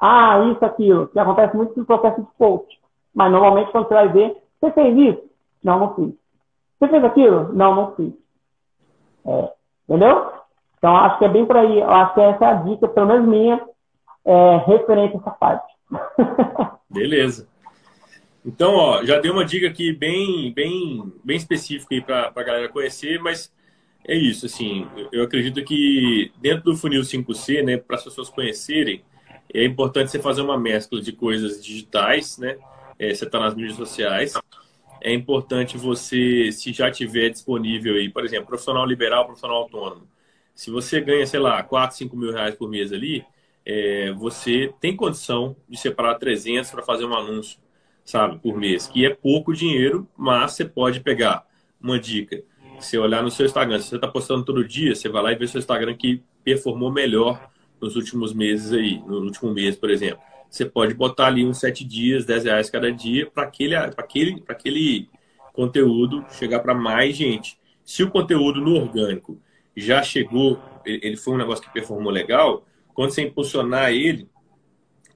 A: Ah, isso, aquilo. Que acontece muito no processo de coach. Mas normalmente quando você vai ver, você fez isso? Não, não fiz. Você fez aquilo? Não, não fiz. É, entendeu? Então, acho que é bem por aí. Eu acho que essa é a dica, pelo menos minha, é, referente a essa parte.
B: Beleza. Então, ó, já dei uma dica aqui bem, bem, bem específica aí para a galera conhecer, mas é isso, assim, eu acredito que dentro do funil 5C, né, para as pessoas conhecerem, é importante você fazer uma mescla de coisas digitais, né, é, você está nas mídias sociais, é importante você, se já tiver disponível aí, por exemplo, profissional liberal, profissional autônomo. Se você ganha, sei lá, 4, 5 mil reais por mês ali, é, você tem condição de separar 300 para fazer um anúncio, sabe, por mês, que é pouco dinheiro, mas você pode pegar uma dica. Se olhar no seu Instagram, se você está postando todo dia, você vai lá e vê seu Instagram que performou melhor nos últimos meses aí, no último mês, por exemplo você pode botar ali uns sete dias, 10 reais cada dia, para aquele, aquele, aquele conteúdo chegar para mais gente. Se o conteúdo no orgânico já chegou, ele foi um negócio que performou legal, quando você impulsionar ele,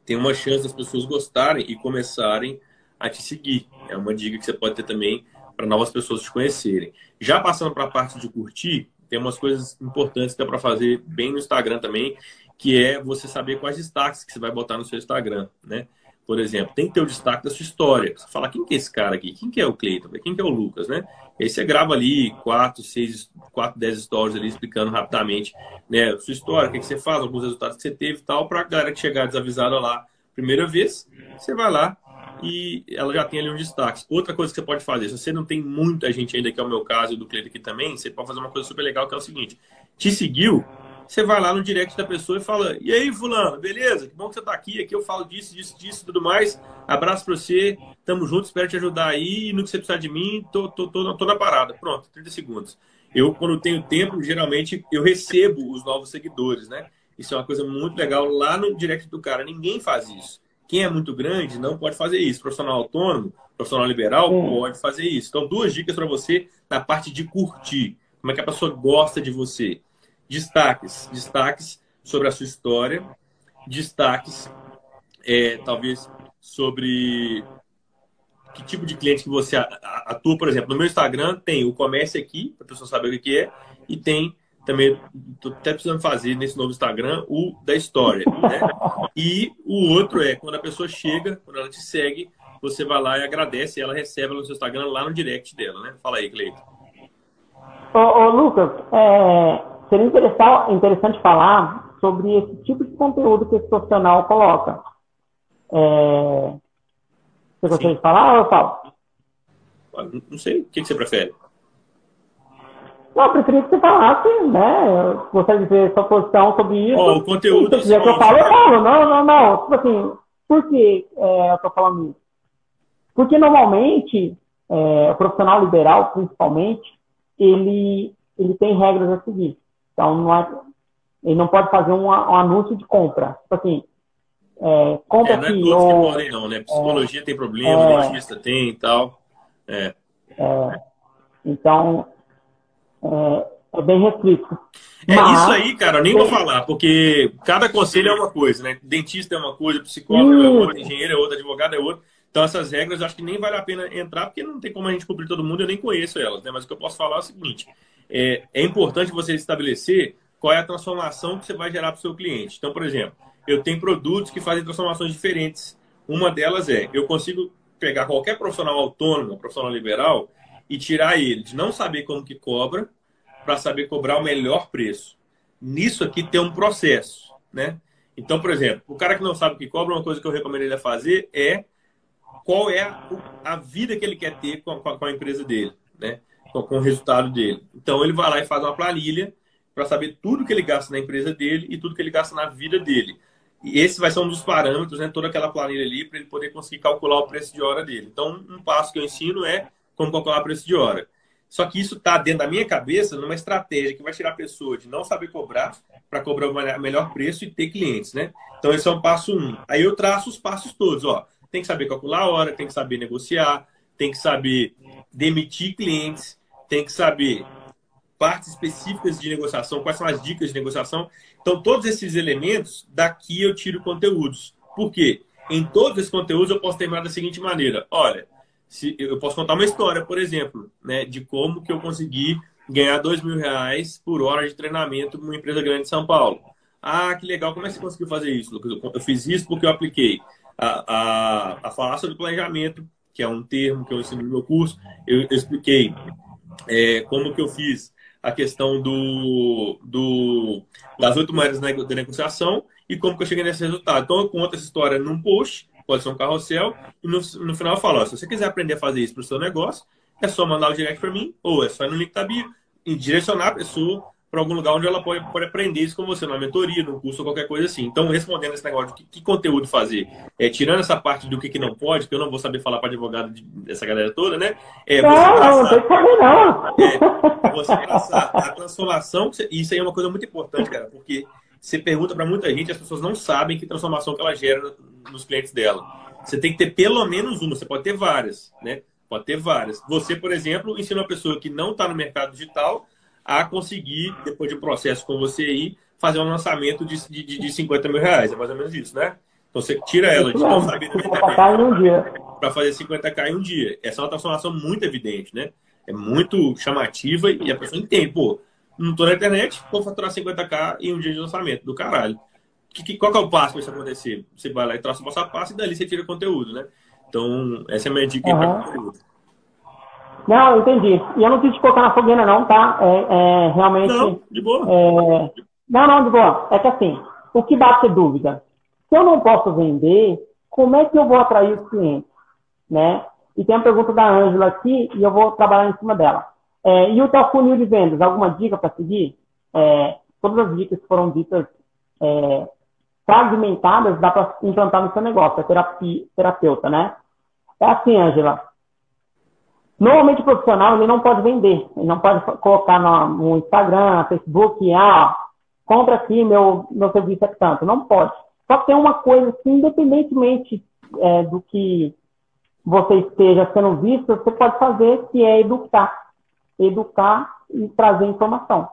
B: tem uma chance das pessoas gostarem e começarem a te seguir. É uma dica que você pode ter também para novas pessoas te conhecerem. Já passando para a parte de curtir, tem umas coisas importantes que dá para fazer bem no Instagram também, que é você saber quais destaques que você vai botar no seu Instagram, né? Por exemplo, tem que ter o destaque da sua história. Você fala, quem que é esse cara aqui? Quem que é o Cleiton? Quem que é o Lucas, né? E aí você grava ali quatro, seis, quatro, dez stories ali explicando rapidamente, né? Sua história, o que, que você faz, alguns resultados que você teve e tal, para a galera que chegar desavisada lá primeira vez, você vai lá e ela já tem ali um destaque. Outra coisa que você pode fazer, se você não tem muita gente ainda, que é o meu caso e do Cleiton aqui também, você pode fazer uma coisa super legal que é o seguinte: te seguiu, você vai lá no direct da pessoa e fala: E aí, Fulano, beleza? Que bom que você está aqui. Aqui eu falo disso, disso, disso e tudo mais. Abraço para você. Tamo junto, espero te ajudar aí. No que você precisar de mim, tô, tô, tô, tô na parada. Pronto, 30 segundos. Eu, quando tenho tempo, geralmente eu recebo os novos seguidores, né? Isso é uma coisa muito legal lá no direct do cara. Ninguém faz isso. Quem é muito grande não pode fazer isso. Profissional autônomo, profissional liberal, pode fazer isso. Então, duas dicas para você na parte de curtir. Como é que a pessoa gosta de você destaques, destaques sobre a sua história, destaques é, talvez sobre que tipo de cliente que você atua, por exemplo, no meu Instagram tem o comércio aqui, para a pessoa saber o que é, e tem também, estou até precisando fazer nesse novo Instagram, o da história. Né? E o outro é quando a pessoa chega, quando ela te segue, você vai lá e agradece, e ela recebe no seu Instagram lá no direct dela, né? Fala aí, Cleiton.
A: Ô, ô Lucas, é, seria interessante falar sobre esse tipo de conteúdo que esse profissional coloca. É... Você gostaria de falar ou eu falo?
B: Não sei. O que você prefere?
A: Não, eu preferia que você falasse, né? Eu gostaria de ver sua posição sobre isso.
B: Oh, o conteúdo.
A: Se quiser que eu falo, eu falo. Não, não, não. Tipo assim, por que é, eu tô falando isso? Porque normalmente, é, o profissional liberal, principalmente, ele, ele tem regras a seguir. Então, não é, ele não pode fazer um, um anúncio de compra. Tipo assim, é, compra é,
B: não é todos ou, que podem, não, né? Psicologia é, tem problema, é, logista tem e tal. É.
A: é então, é, é bem restrito.
B: É Mas, isso aí, cara, eu nem vou falar, porque cada conselho é uma coisa, né? Dentista é uma coisa, psicólogo é outra, engenheiro é outra, advogado é outra. Então, essas regras eu acho que nem vale a pena entrar, porque não tem como a gente cobrir todo mundo, eu nem conheço elas, né? Mas o que eu posso falar é o seguinte: é, é importante você estabelecer qual é a transformação que você vai gerar para o seu cliente. Então, por exemplo, eu tenho produtos que fazem transformações diferentes. Uma delas é, eu consigo pegar qualquer profissional autônomo, profissional liberal, e tirar ele de não saber como que cobra para saber cobrar o melhor preço. Nisso aqui tem um processo, né? Então, por exemplo, o cara que não sabe o que cobra, uma coisa que eu recomendo ele a fazer é qual é a, vida que ele quer ter com a, com a empresa dele, né? Com o resultado dele. Então ele vai lá e faz uma planilha para saber tudo que ele gasta na empresa dele e tudo que ele gasta na vida dele. E esse vai ser um dos parâmetros, né, toda aquela planilha ali, para ele poder conseguir calcular o preço de hora dele. Então, um passo que eu ensino é como calcular o preço de hora. Só que isso está dentro da minha cabeça numa estratégia que vai tirar a pessoa de não saber cobrar para cobrar o melhor preço e ter clientes, né? Então, esse é um passo um. Aí eu traço os passos todos, ó. Tem que saber calcular a hora, tem que saber negociar, tem que saber demitir clientes, tem que saber partes específicas de negociação, quais são as dicas de negociação. Então, todos esses elementos, daqui eu tiro conteúdos. Por quê? Em todos esses conteúdos eu posso terminar da seguinte maneira. Olha, se, eu posso contar uma história, por exemplo, né, de como que eu consegui ganhar dois mil reais por hora de treinamento numa empresa grande de São Paulo. Ah, que legal, como é que você conseguiu fazer isso, Lucas? Eu fiz isso porque eu apliquei a, a, a falácia do planejamento, que é um termo que eu ensino no meu curso. Eu, eu expliquei é, como que eu fiz a questão do, do das oito moedas de negociação e como que eu cheguei nesse resultado. Então, eu conto essa história num post, pode ser um carrossel, e no, no final eu falo, ó, se você quiser aprender a fazer isso para o seu negócio, é só mandar o direct para mim, ou é só ir no link da bio e direcionar a pessoa para algum lugar onde ela pode, pode aprender isso com você, numa mentoria, num curso ou qualquer coisa assim. Então, respondendo esse negócio de que, que conteúdo fazer, é, tirando essa parte do que, que não pode, que eu não vou saber falar para advogado dessa galera toda, né? É,
A: não, não, não saber não.
B: É, você passar a transformação, isso aí é uma coisa muito importante, cara, porque você pergunta para muita gente, as pessoas não sabem que transformação que ela gera nos clientes dela. Você tem que ter pelo menos uma, você pode ter várias, né? Pode ter várias. Você, por exemplo, ensina uma pessoa que não está no mercado digital a conseguir, depois de um processo com você aí, fazer um lançamento de, de, de 50 mil reais. É mais ou menos isso, né? Então você tira ela de não saber para fazer 50k em um dia. Essa é uma transformação muito evidente, né? É muito chamativa e a pessoa entende, pô, não tô na internet, vou faturar 50k em um dia de lançamento, do caralho. Que, que, qual que é o passo para isso acontecer? Você vai lá e traça o passo a passo e dali você tira conteúdo, né? Então, essa é a minha dica uhum. para conteúdo.
A: Não, entendi. E eu não quis te colocar na fogueira, não, tá? É, é realmente.
B: Não, de boa.
A: É... Não, não, de boa. É que assim, o que bate dúvida? Se eu não posso vender, como é que eu vou atrair os clientes? Né? E tem a pergunta da Ângela aqui e eu vou trabalhar em cima dela. É, e o teu funil de vendas, alguma dica para seguir? é, todas as dicas que foram ditas é, fragmentadas, dá para implantar no seu negócio, a terapia, terapeuta, né? É assim, Angela. Normalmente o profissional ele não pode vender, ele não pode colocar no, no Instagram, no Facebook, ah, compra aqui, meu, meu serviço é tanto. Não pode. Só que tem uma coisa assim, independentemente é, do que você esteja sendo visto, você pode fazer, que é educar. Educar e trazer informação.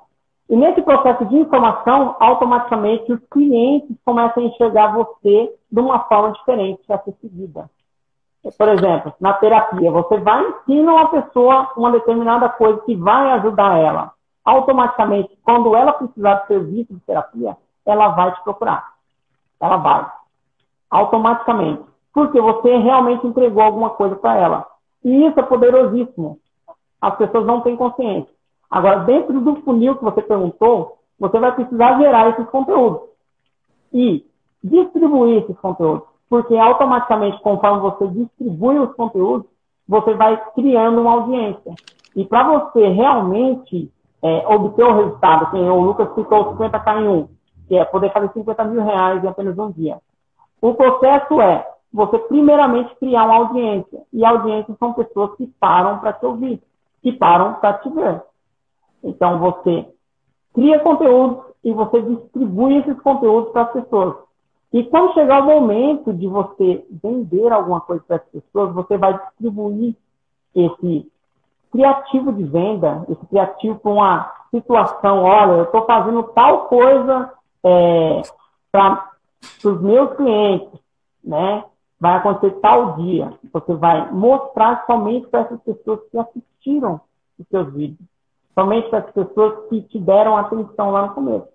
A: E nesse processo de informação, automaticamente os clientes começam a enxergar você de uma forma diferente a ser seguida. Por exemplo, na terapia, você vai ensinar uma pessoa uma determinada coisa que vai ajudar ela. Automaticamente, quando ela precisar de serviço de terapia, ela vai te procurar. Ela vai. Automaticamente. Porque você realmente entregou alguma coisa para ela. E isso é poderosíssimo. As pessoas não têm consciência. Agora, dentro do funil que você perguntou, você vai precisar gerar esses conteúdos e distribuir esses conteúdos. Porque automaticamente, conforme você distribui os conteúdos, você vai criando uma audiência. E para você realmente é, obter o resultado, que o Lucas citou 50k em um, que é poder fazer 50 mil reais em apenas um dia. O processo é você primeiramente criar uma audiência. E a audiência são pessoas que param para te ouvir, que param para te ver. Então você cria conteúdos e você distribui esses conteúdos para as pessoas. E quando chegar o momento de você vender alguma coisa para as pessoas, você vai distribuir esse criativo de venda, esse criativo para uma situação, olha, eu estou fazendo tal coisa é, para os meus clientes, né? Vai acontecer tal dia. Você vai mostrar somente para essas pessoas que assistiram os seus vídeos somente para as pessoas que te deram atenção lá no começo.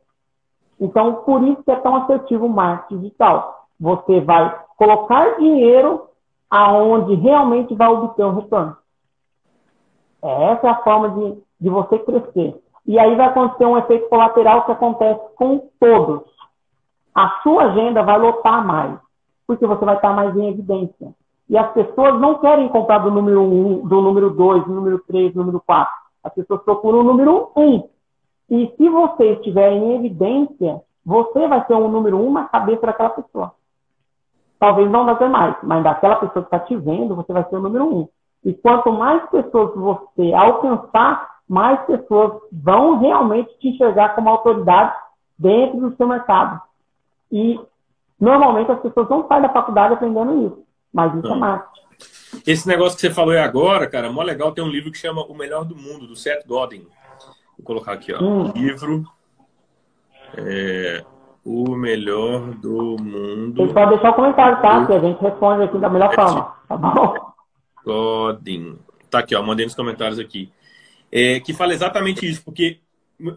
A: Então, por isso que é tão assertivo o marketing digital. Você vai colocar dinheiro aonde realmente vai obter o retorno. Essa é a forma de, de você crescer. E aí vai acontecer um efeito colateral que acontece com todos. A sua agenda vai lotar mais, porque você vai estar mais em evidência. E as pessoas não querem comprar do número 1, do número 2, do número 3, do número 4 as pessoas procuram o número um. E se você estiver em evidência, você vai ser o número um na cabeça daquela pessoa. Talvez não das demais, mas daquela pessoa que está te vendo, você vai ser o número um. E quanto mais pessoas você alcançar, mais pessoas vão realmente te enxergar como autoridade dentro do seu mercado. E normalmente as pessoas não saem da faculdade aprendendo isso, mas isso é marketing.
B: Esse negócio que você falou agora, cara, mó legal, tem um livro que chama O Melhor do Mundo, do Seth Godin. Vou colocar aqui, ó. Hum. Livro. É, o Melhor do Mundo.
A: Você pode deixar o comentário, tá? Que a gente responde aqui da melhor Seth forma, tá bom?
B: Godin. Tá aqui, ó, mandei nos comentários aqui. É, que fala exatamente isso, porque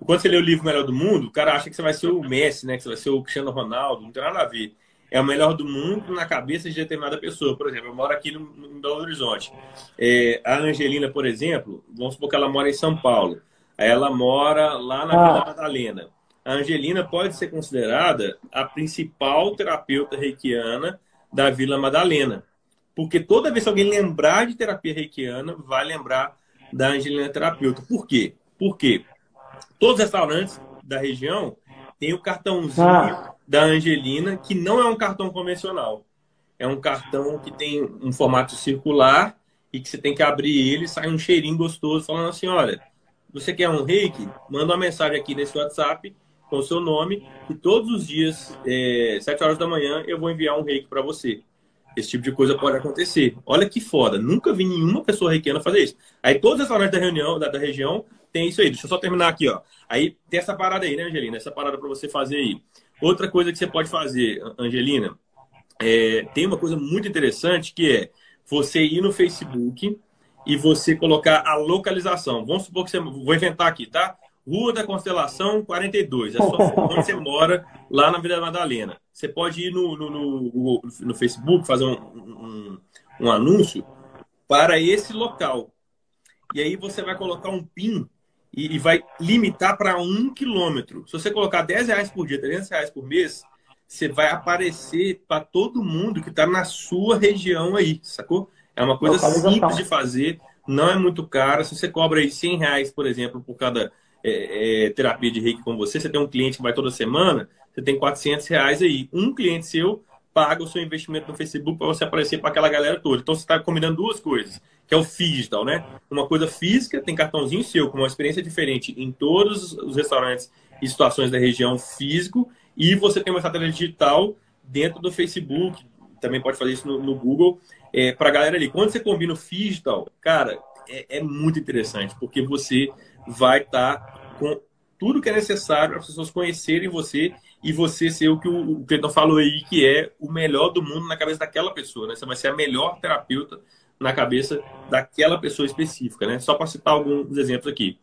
B: quando você lê o livro Melhor do Mundo, o cara acha que você vai ser o Messi, né? Que você vai ser o Cristiano Ronaldo, não tem nada a ver é o melhor do mundo na cabeça de determinada pessoa. Por exemplo, eu moro aqui no, no Belo Horizonte. É, a Angelina, por exemplo, vamos supor que ela mora em São Paulo. Ela mora lá na ah. Vila Madalena. A Angelina pode ser considerada a principal terapeuta reikiana da Vila Madalena. Porque toda vez que alguém lembrar de terapia reikiana, vai lembrar da Angelina terapeuta. Por quê? Porque todos os restaurantes da região têm o cartãozinho ah da Angelina, que não é um cartão convencional. É um cartão que tem um formato circular e que você tem que abrir ele sai um cheirinho gostoso falando assim, olha, você quer um reiki? Manda uma mensagem aqui nesse WhatsApp com o seu nome e todos os dias, é, 7 horas da manhã, eu vou enviar um reiki para você. Esse tipo de coisa pode acontecer. Olha que foda. Nunca vi nenhuma pessoa reikiana fazer isso. Aí todos os restaurantes da, reunião, da, da região tem isso aí. Deixa eu só terminar aqui, ó. Aí tem essa parada aí, né, Angelina? Essa parada para você fazer aí. Outra coisa que você pode fazer, Angelina, é, tem uma coisa muito interessante que é você ir no Facebook e você colocar a localização. Vamos supor que você. Vou inventar aqui, tá? Rua da Constelação 42. É só onde você mora, lá na Vila Madalena. Você pode ir no, no, no, no Facebook, fazer um, um, um anúncio para esse local. E aí você vai colocar um PIN e, e vai limitar para um quilômetro. Se você colocar 10 reais por dia, 300 reais por mês, você vai aparecer para todo mundo que está na sua região aí, sacou? É uma coisa simples de fazer, não é muito cara. Se você cobra aí 100 reais, por exemplo, por cada é, é, terapia de reiki com você, você tem um cliente que vai toda semana, você tem 400 reais aí. Um cliente seu paga o seu investimento no Facebook para você aparecer para aquela galera toda. Então você está combinando duas coisas, que é o digital, né? Uma coisa física, tem cartãozinho seu com uma experiência diferente em todos os restaurantes e situações da região físico, e você tem uma estratégia digital dentro do Facebook, também pode fazer isso no, no Google, é, para a galera ali. Quando você combina o digital, cara, é, é muito interessante, porque você vai estar tá com tudo que é necessário para as pessoas conhecerem você e você ser o que o Cleiton falou aí, que é o melhor do mundo na cabeça daquela pessoa, né? Você vai ser a melhor terapeuta na cabeça daquela pessoa específica, né? Só para citar alguns exemplos aqui.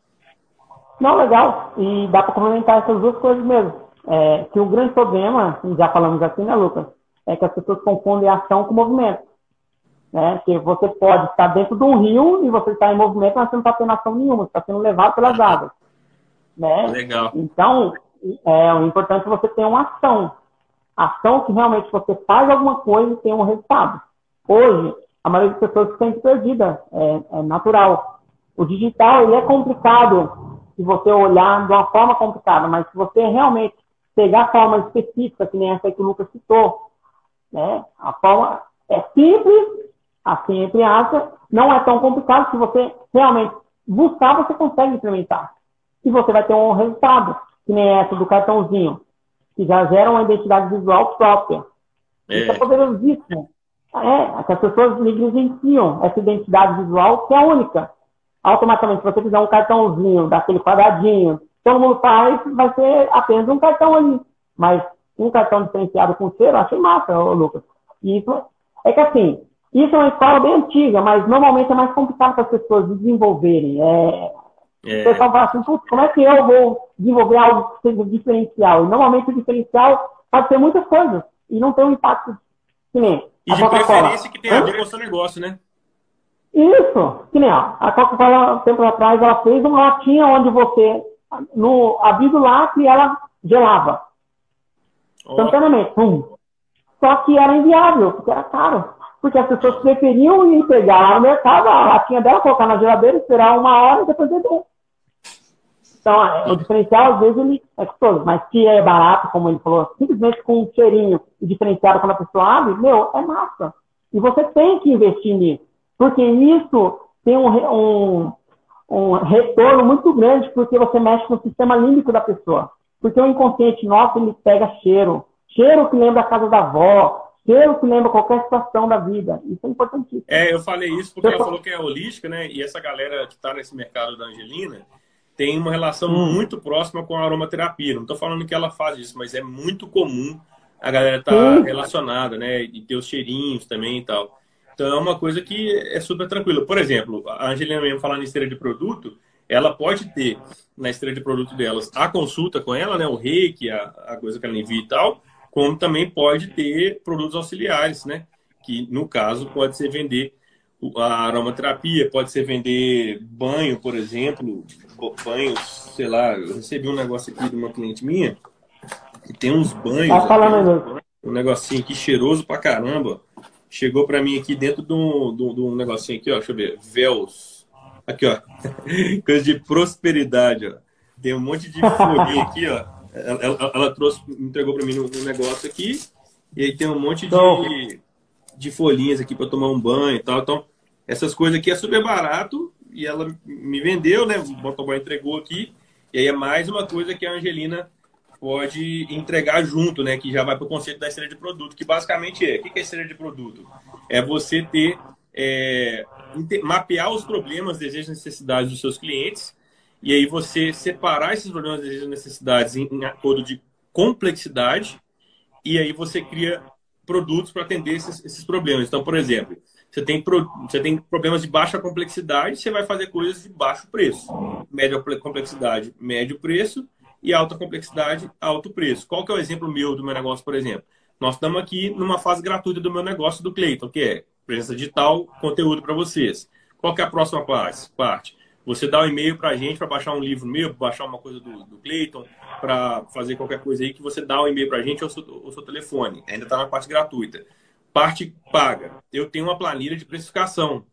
A: Não, legal. E dá para complementar essas duas coisas mesmo. É, que o grande problema, já falamos aqui, né, Lucas, é que as pessoas confundem ação com movimento. Né? Que você pode estar dentro de um rio e você está em movimento, mas você não está tendo ação nenhuma, você está sendo levado pelas águas. Né?
B: Legal.
A: Então, é o importante é você ter uma ação. Ação que realmente você faz alguma coisa e tem um resultado. Hoje, a maioria das pessoas se sente perdida, é, é natural. O digital ele é complicado se você olhar de uma forma complicada, mas se você realmente pegar formas específicas, que nem essa que o Lucas citou, né? a forma é simples, assim, entre aspas, não é tão complicado, se você realmente buscar, você consegue implementar. E você vai ter um resultado que nem essa do cartãozinho, que já gera uma identidade visual própria. É. Isso é poderosíssimo. É, que as pessoas negligenciam essa identidade visual que é única. Automaticamente, se você fizer um cartãozinho daquele quadradinho, todo mundo faz, vai ser apenas um cartão ali. Mas um cartão diferenciado com cheiro, achei massa, Lucas. E isso é que assim, isso é uma escola bem antiga, mas normalmente é mais complicado para as pessoas desenvolverem. É, é. O pessoal fala assim, como é que eu vou desenvolver algo que seja diferencial? E normalmente o diferencial pode ser muitas coisas e não tem um impacto que nem
B: E de preferência que tenha a ver com o seu negócio, né?
A: Isso, que nem ó, a Coca-Cola, tempo atrás, ela fez uma latinha onde você, no abrigo lá, que ela gelava. Oh. Instantaneamente, pum. Só que era inviável, porque era caro. Porque as pessoas preferiam ir pegar lá no mercado a latinha dela, colocar na geladeira, esperar uma hora e depois beber. Então, é, o diferencial, às vezes, ele é custoso, mas se é barato, como ele falou, simplesmente com um cheirinho e diferenciado quando a pessoa abre, meu, é massa. E você tem que investir nisso, porque isso tem um, um, um retorno muito grande, porque você mexe no sistema límbico da pessoa. Porque o inconsciente nosso, ele pega cheiro. Cheiro que lembra a casa da avó, cheiro que lembra qualquer situação da vida. Isso é importantíssimo.
B: É, eu falei isso porque ela falou que é holística, né? E essa galera que está nesse mercado da Angelina, tem uma relação hum. muito próxima com a aromaterapia. Não estou falando que ela faz isso, mas é muito comum a galera estar tá relacionada, né? E ter os cheirinhos também e tal. Então é uma coisa que é super tranquila. Por exemplo, a Angelina mesmo falando em esteira de produto, ela pode ter na esteira de produto delas a consulta com ela, né? O reiki, a, a coisa que ela envia e tal, como também pode ter produtos auxiliares, né? Que no caso pode ser vender a aromaterapia, pode ser vender banho, por exemplo, banhos, sei lá, eu recebi um negócio aqui de uma cliente minha, que tem uns banhos. Tá falando, aqui, um negocinho aqui cheiroso pra caramba. Chegou pra mim aqui dentro de um, de um negocinho aqui, ó. Deixa eu ver. Véus. Aqui, ó. Coisa de prosperidade, ó. Tem um monte de folhinha aqui, ó. Ela, ela, ela, trouxe, entregou pra mim um, um negócio aqui. E aí tem um monte de, de folhinhas aqui para tomar um banho e tal. Então, essas coisas aqui é super barato e ela me vendeu, né? O motoboy entregou aqui. E aí é mais uma coisa que a Angelina pode entregar junto, né? Que já vai para o conceito da estrela de produto, que basicamente é: o que é estrela de produto? É você ter, é, mapear os problemas, desejos e necessidades dos seus clientes, e aí você separar esses problemas, e necessidades em, em acordo de complexidade, e aí você cria produtos para atender esses, esses problemas. Então, por exemplo, você tem, você tem problemas de baixa complexidade, você vai fazer coisas de baixo preço. Média complexidade, médio preço. E alta complexidade, alto preço. Qual que é o exemplo meu do meu negócio, por exemplo? Nós estamos aqui numa fase gratuita do meu negócio do Cleiton, que é presença digital, conteúdo para vocês. Qual que é a próxima parte? Você dá um e-mail para a gente para baixar um livro meu, baixar uma coisa do, do Cleiton, para fazer qualquer coisa aí que você dá um e-mail para a gente ou seu, seu telefone. Ainda está na parte gratuita. Parte paga. Eu tenho uma planilha de precificação.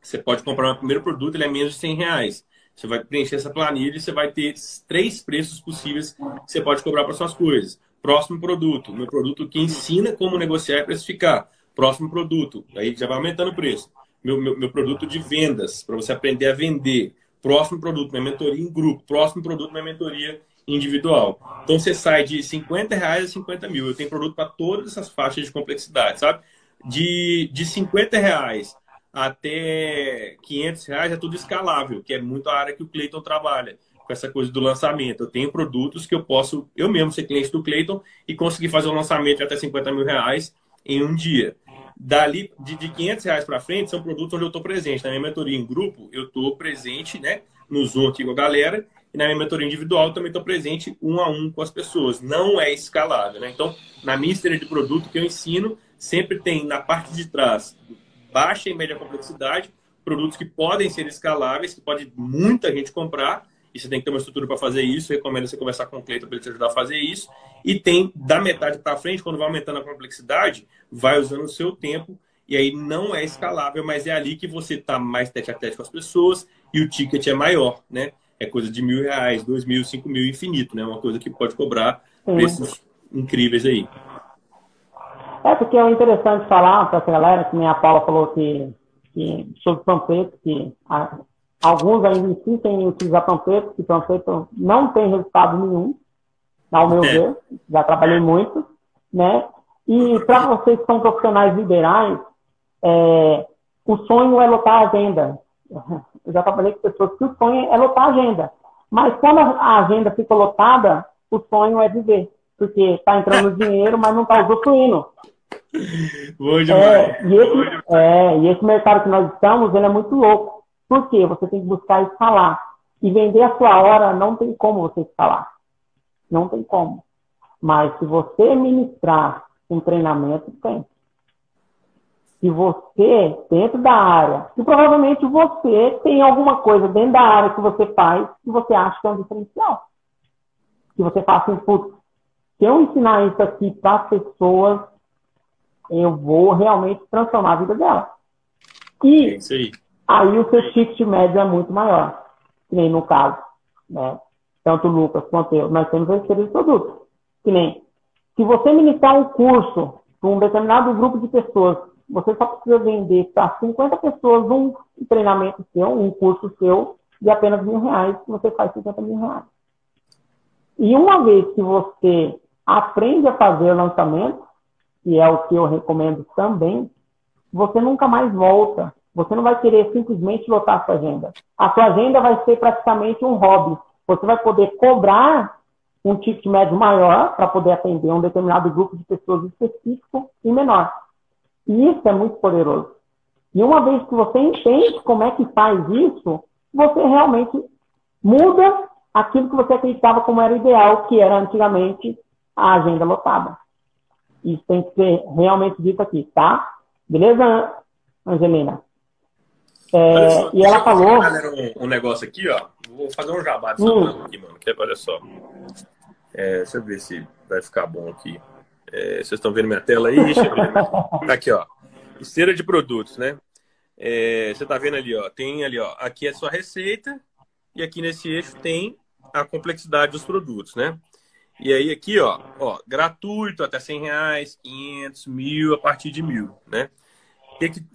B: Você pode comprar o primeiro produto, ele é menos de 100 reais. Você vai preencher essa planilha e você vai ter três preços possíveis que você pode cobrar para suas coisas. Próximo produto, meu produto que ensina como negociar e precificar. Próximo produto, aí já vai aumentando o preço. Meu, meu, meu produto de vendas, para você aprender a vender. Próximo produto, minha mentoria em grupo. Próximo produto, minha mentoria individual. Então você sai de 50 reais a 50 mil. Eu tenho produto para todas essas faixas de complexidade, sabe? De, de 50 reais até 500 reais é tudo escalável, que é muito a área que o Cleiton trabalha, com essa coisa do lançamento. Eu tenho produtos que eu posso, eu mesmo ser cliente do Cleiton e conseguir fazer um lançamento de até 50 mil reais em um dia. Dali, de, de 500 reais para frente, são produtos onde eu estou presente. Na minha mentoria em grupo, eu estou presente né, no Zoom aqui com a galera e na minha mentoria individual também estou presente um a um com as pessoas. Não é escalável, né? Então, na minha esteira de produto que eu ensino, sempre tem na parte de trás baixa e média complexidade, produtos que podem ser escaláveis, que pode muita gente comprar, e você tem que ter uma estrutura para fazer isso. Recomendo você conversar com o Cleiton para ele te ajudar a fazer isso. E tem da metade para frente, quando vai aumentando a complexidade, vai usando o seu tempo. E aí não é escalável, mas é ali que você está mais tete a tete com as pessoas e o ticket é maior, né? é coisa de mil reais, dois mil, cinco mil, infinito, né? Uma coisa que pode cobrar Sim. preços incríveis aí.
A: É, porque é interessante falar para essa galera, que minha Paula falou que, que sobre panfleto, que a, alguns ainda insistem em utilizar panfleto, que panfleto não tem resultado nenhum, ao meu é. ver, já trabalhei muito, né? E para vocês que são profissionais liberais, é, o sonho é lotar a agenda. Eu já trabalhei com pessoas que o sonho é lotar a agenda. Mas quando a agenda fica lotada, o sonho é viver. Porque está entrando dinheiro, mas não está usufruindo.
B: Boa demais.
A: É, e, esse, é, e esse mercado que nós estamos, ele é muito louco. Por quê? Você tem que buscar escalar. E vender a sua hora não tem como você escalar. Não tem como. Mas se você ministrar um treinamento, tem se você, dentro da área, e provavelmente você tem alguma coisa dentro da área que você faz que você acha que é um diferencial. Que você fala assim, putz, se eu ensinar isso aqui para as pessoas, eu vou realmente transformar a vida dela. E é aí. Aí. o seu ticket médio é muito maior, que nem no caso. Né? Tanto o Lucas quanto eu, nós temos esse de produto. Que nem, se você ministrar um curso para um determinado grupo de pessoas você só precisa vender para 50 pessoas um treinamento seu, um curso seu, de apenas mil reais, você faz 50 mil reais. E uma vez que você aprende a fazer lançamento, que é o que eu recomendo também, você nunca mais volta. Você não vai querer simplesmente lotar a sua agenda. A sua agenda vai ser praticamente um hobby. Você vai poder cobrar um ticket médio maior para poder atender um determinado grupo de pessoas específico e menor. E isso é muito poderoso. E uma vez que você entende como é que faz isso, você realmente muda aquilo que você acreditava como era ideal, que era antigamente a agenda lotada. Isso tem que ser realmente dito aqui, tá? Beleza, Angelina?
B: É, só, e ela falou. Um, um, negócio aqui, ó. Vou fazer um jabá de hum. aqui, mano. Que, olha só. É, deixa eu ver se vai ficar bom aqui. É, vocês estão vendo minha tela aí? Tá aqui, ó. Esteira de produtos, né? É, você está vendo ali, ó. Tem ali, ó. Aqui é a sua receita e aqui nesse eixo tem a complexidade dos produtos, né? E aí aqui, ó, ó, gratuito até 100 reais, 500, mil, a partir de mil, né?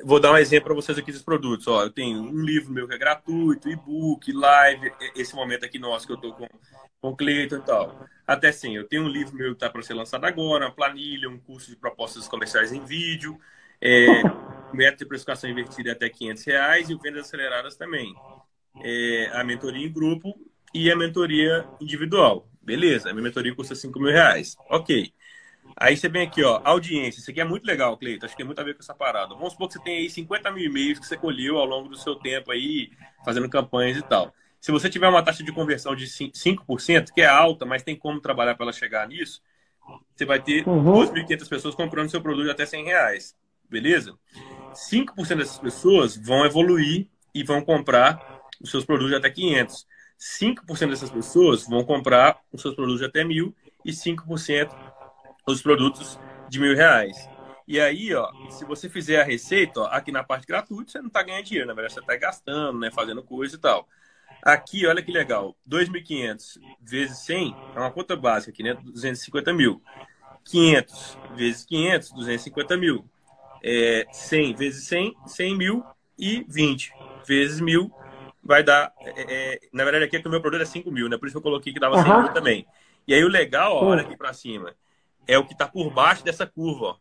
B: Vou dar um exemplo para vocês aqui dos produtos. Ó, eu tenho um livro meu que é gratuito, e-book, live, esse momento aqui nosso que eu estou com, com o Cleiton e tal. Até sim, eu tenho um livro meu que está para ser lançado agora, uma planilha, um curso de propostas comerciais em vídeo, é, método de precificação invertida até 500 reais e vendas aceleradas também. É, a mentoria em grupo e a mentoria individual. Beleza, a minha mentoria custa 5 mil reais. Ok. Aí você vem aqui, ó, audiência. Isso aqui é muito legal, Cleiton. Acho que tem muito a ver com essa parada. Vamos supor que você tem aí 50 mil e-mails que você colheu ao longo do seu tempo aí, fazendo campanhas e tal. Se você tiver uma taxa de conversão de 5%, que é alta, mas tem como trabalhar para ela chegar nisso, você vai ter uhum. 2.500 pessoas comprando seu produto até 100 reais. Beleza? 5% dessas pessoas vão evoluir e vão comprar os seus produtos até 500. 5% dessas pessoas vão comprar os seus produtos até 1.000 e 5% os produtos de mil reais. E aí, ó, se você fizer a receita, ó, aqui na parte gratuita, você não está ganhando dinheiro, na verdade, você está gastando, né, fazendo coisa e tal. Aqui, olha que legal. 2.500 vezes 100 é uma conta básica aqui, né? 250 mil. 500 vezes 500, 250 mil. É, 100 vezes 100, 100 mil. E 20 vezes mil vai dar. É, é, na verdade, aqui é que o meu produto é 5 mil, né? Por isso que eu coloquei que dava uhum. 100 mil também. E aí o legal, ó, olha aqui para cima, é o que está por baixo dessa curva. Ó.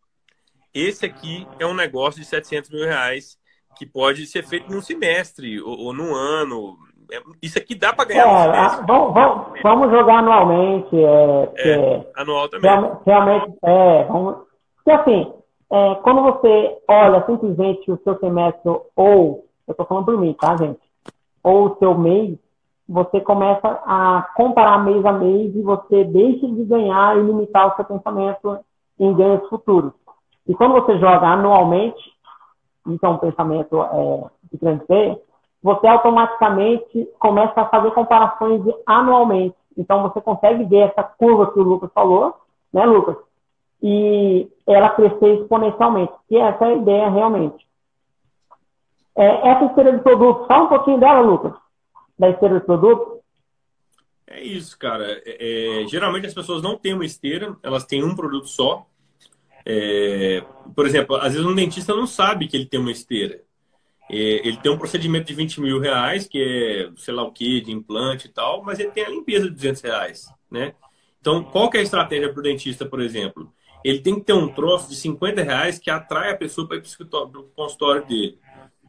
B: Esse aqui é um negócio de 700 mil reais que pode ser feito num semestre ou, ou num ano. É, isso aqui dá para ganhar.
A: É, vamos, vamos, vamos, jogar anualmente. É,
B: é anual também.
A: Realmente, é. Vamos, porque assim, é, quando você olha simplesmente o seu semestre ou, eu estou falando por mim, tá, gente? Ou o seu mês, você começa a comparar mês a mês e você deixa de ganhar e limitar o seu pensamento em ganhos futuros. E quando você joga anualmente, isso é um pensamento é, de grande P, você automaticamente começa a fazer comparações anualmente. Então você consegue ver essa curva que o Lucas falou, né, Lucas? E ela crescer exponencialmente, que essa é a ideia realmente. É, essa esteira de produto, fala um pouquinho dela, Lucas da esteira de produto?
B: É isso, cara. É, é, geralmente as pessoas não têm uma esteira, elas têm um produto só. É, por exemplo, às vezes um dentista não sabe que ele tem uma esteira. É, ele tem um procedimento de 20 mil reais, que é sei lá o que, de implante e tal, mas ele tem a limpeza de 200 reais, né? Então, qual que é a estratégia para o dentista, por exemplo? Ele tem que ter um troço de 50 reais que atrai a pessoa para ir para o consultório dele.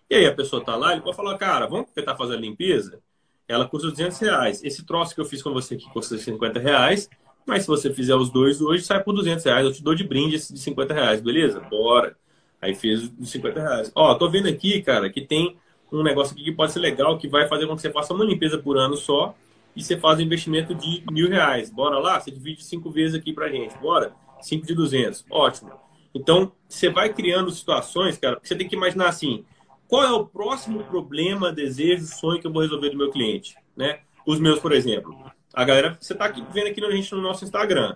B: E aí a pessoa está lá, ele pode falar, cara, vamos tentar fazer a limpeza? Ela custa 200 reais. Esse troço que eu fiz com você aqui custa 50 reais, mas se você fizer os dois hoje, sai por 200 reais. Eu te dou de brinde esse de 50 reais, beleza? Bora. Aí fez de 50 reais. Ó, tô vendo aqui, cara, que tem um negócio aqui que pode ser legal, que vai fazer com que você faça uma limpeza por ano só e você faz um investimento de mil reais. Bora lá? Você divide cinco vezes aqui pra gente. Bora? Cinco de 200. Ótimo. Então, você vai criando situações, cara, que você tem que imaginar assim, qual é o próximo problema, desejo, sonho que eu vou resolver do meu cliente? Né? Os meus, por exemplo. A galera, você está vendo aqui no, gente no nosso Instagram.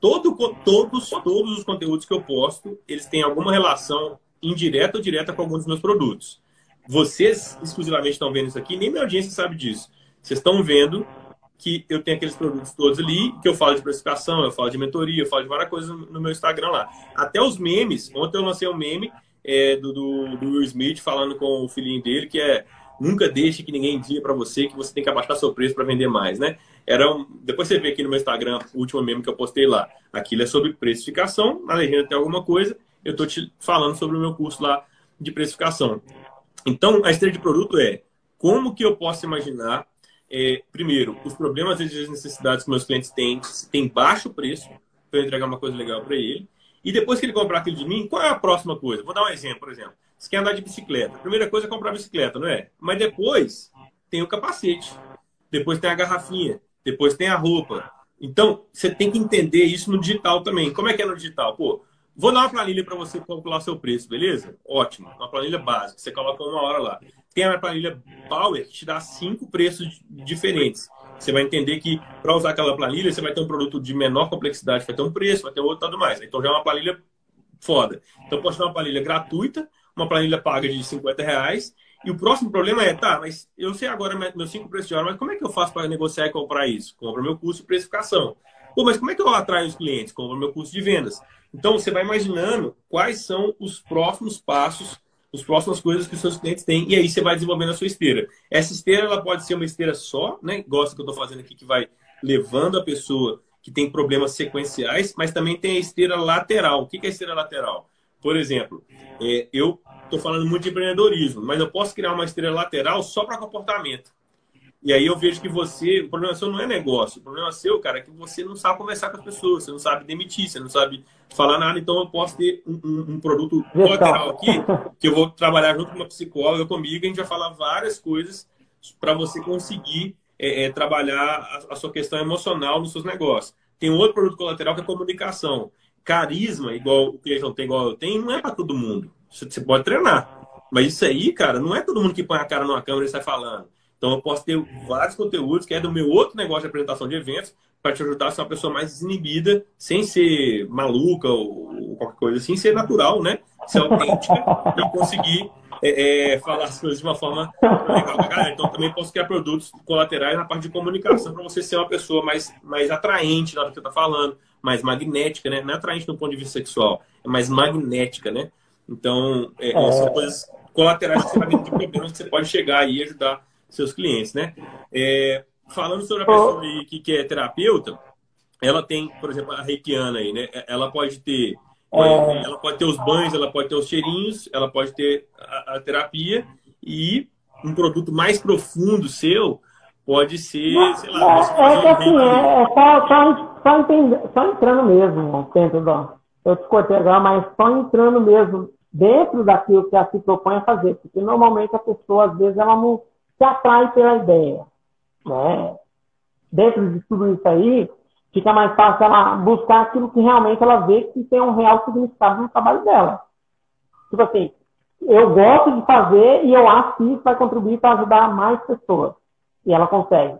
B: Todo, todos, todos os conteúdos que eu posto, eles têm alguma relação indireta ou direta com alguns dos meus produtos. Vocês exclusivamente estão vendo isso aqui, nem minha audiência sabe disso. Vocês estão vendo que eu tenho aqueles produtos todos ali, que eu falo de precificação, eu falo de mentoria, eu falo de várias coisas no meu Instagram lá. Até os memes. Ontem eu lancei um meme é, do, do, do, Will Smith falando com o filhinho dele, que é nunca deixe que ninguém diga para você que você tem que abaixar seu preço para vender mais, né? Era um... Depois você vê aqui no meu Instagram, o último meme que eu postei lá. Aquilo é sobre precificação, na legenda tem alguma coisa, eu estou te falando sobre o meu curso lá de precificação. Então, a esteira de produto é como que eu posso imaginar, é, primeiro, os problemas e as necessidades que meus clientes têm, se tem baixo preço, para entregar uma coisa legal para ele. E depois que ele comprar aquilo de mim, qual é a próxima coisa? Vou dar um exemplo, por exemplo. Você quer andar de bicicleta. A primeira coisa é comprar bicicleta, não é? Mas depois tem o capacete. Depois tem a garrafinha. Depois tem a roupa. Então, você tem que entender isso no digital também. Como é que é no digital? Pô, vou dar uma planilha para você calcular seu preço, beleza? Ótimo. Uma planilha básica. Você coloca uma hora lá. Tem a planilha Power que te dá cinco preços diferentes. Você vai entender que para usar aquela planilha, você vai ter um produto de menor complexidade, vai ter um preço, vai ter outro tudo mais. Então já é uma planilha foda. Então posso dar uma planilha gratuita, uma planilha paga de 50 reais. E o próximo problema é, tá, mas eu sei agora meus cinco preços de hora, mas como é que eu faço para negociar e comprar isso? Compra meu curso de precificação. Pô, mas como é que eu atraio os clientes? Compra meu curso de vendas. Então você vai imaginando quais são os próximos passos as próximas coisas que os seus clientes têm, e aí você vai desenvolvendo a sua esteira. Essa esteira ela pode ser uma esteira só, né? Gosta que eu estou fazendo aqui, que vai levando a pessoa que tem problemas sequenciais, mas também tem a esteira lateral. O que é a esteira lateral? Por exemplo, é, eu estou falando muito de empreendedorismo, mas eu posso criar uma esteira lateral só para comportamento. E aí eu vejo que você, o problema seu não é negócio, o problema seu, cara, é que você não sabe conversar com as pessoas, você não sabe demitir, você não sabe falar nada, então eu posso ter um, um, um produto lateral aqui, que eu vou trabalhar junto com uma psicóloga comigo, a gente vai falar várias coisas para você conseguir é, é, trabalhar a, a, sua questão emocional nos seus negócios. Tem um outro produto colateral que é comunicação. Carisma, igual o Cleiton tem, igual eu tenho, não é para todo mundo. Você pode treinar. Mas isso aí, cara, não é todo mundo que põe a cara numa câmera e sai falando. Então, eu posso ter vários conteúdos que é do meu outro negócio de apresentação de eventos para te ajudar a ser uma pessoa mais desinibida, sem ser maluca ou qualquer coisa assim, ser natural, né? Ser autêntica e conseguir é, é, falar as coisas de uma forma legal pra galera. Então também posso criar produtos colaterais na parte de comunicação para você ser uma pessoa mais, mais atraente na hora que você está falando, mais magnética, né? Não é atraente do ponto de vista sexual, é mais magnética, né? Então, é, é. são coisas colaterais que você vai de problemas que você pode chegar aí e ajudar seus clientes, né? É, falando sobre a pessoa que, que é terapeuta, ela tem, por exemplo, a reikiana aí, né? Ela pode ter é... ela pode ter os banhos, ela pode ter os cheirinhos, ela pode ter a, a terapia e um produto mais profundo seu pode ser, sei lá,
A: é, é que assim, é, é só, só, só, entender, só entrando mesmo dentro do. Eu te cortei agora, mas só entrando mesmo dentro daquilo que ela se propõe a fazer. Porque normalmente a pessoa, às vezes, ela não se atrai pela ideia. Né? Dentro de tudo isso aí, fica mais fácil ela buscar aquilo que realmente ela vê que tem um real significado no trabalho dela. Tipo assim, eu gosto de fazer e eu acho que isso vai contribuir para ajudar mais pessoas. E ela consegue.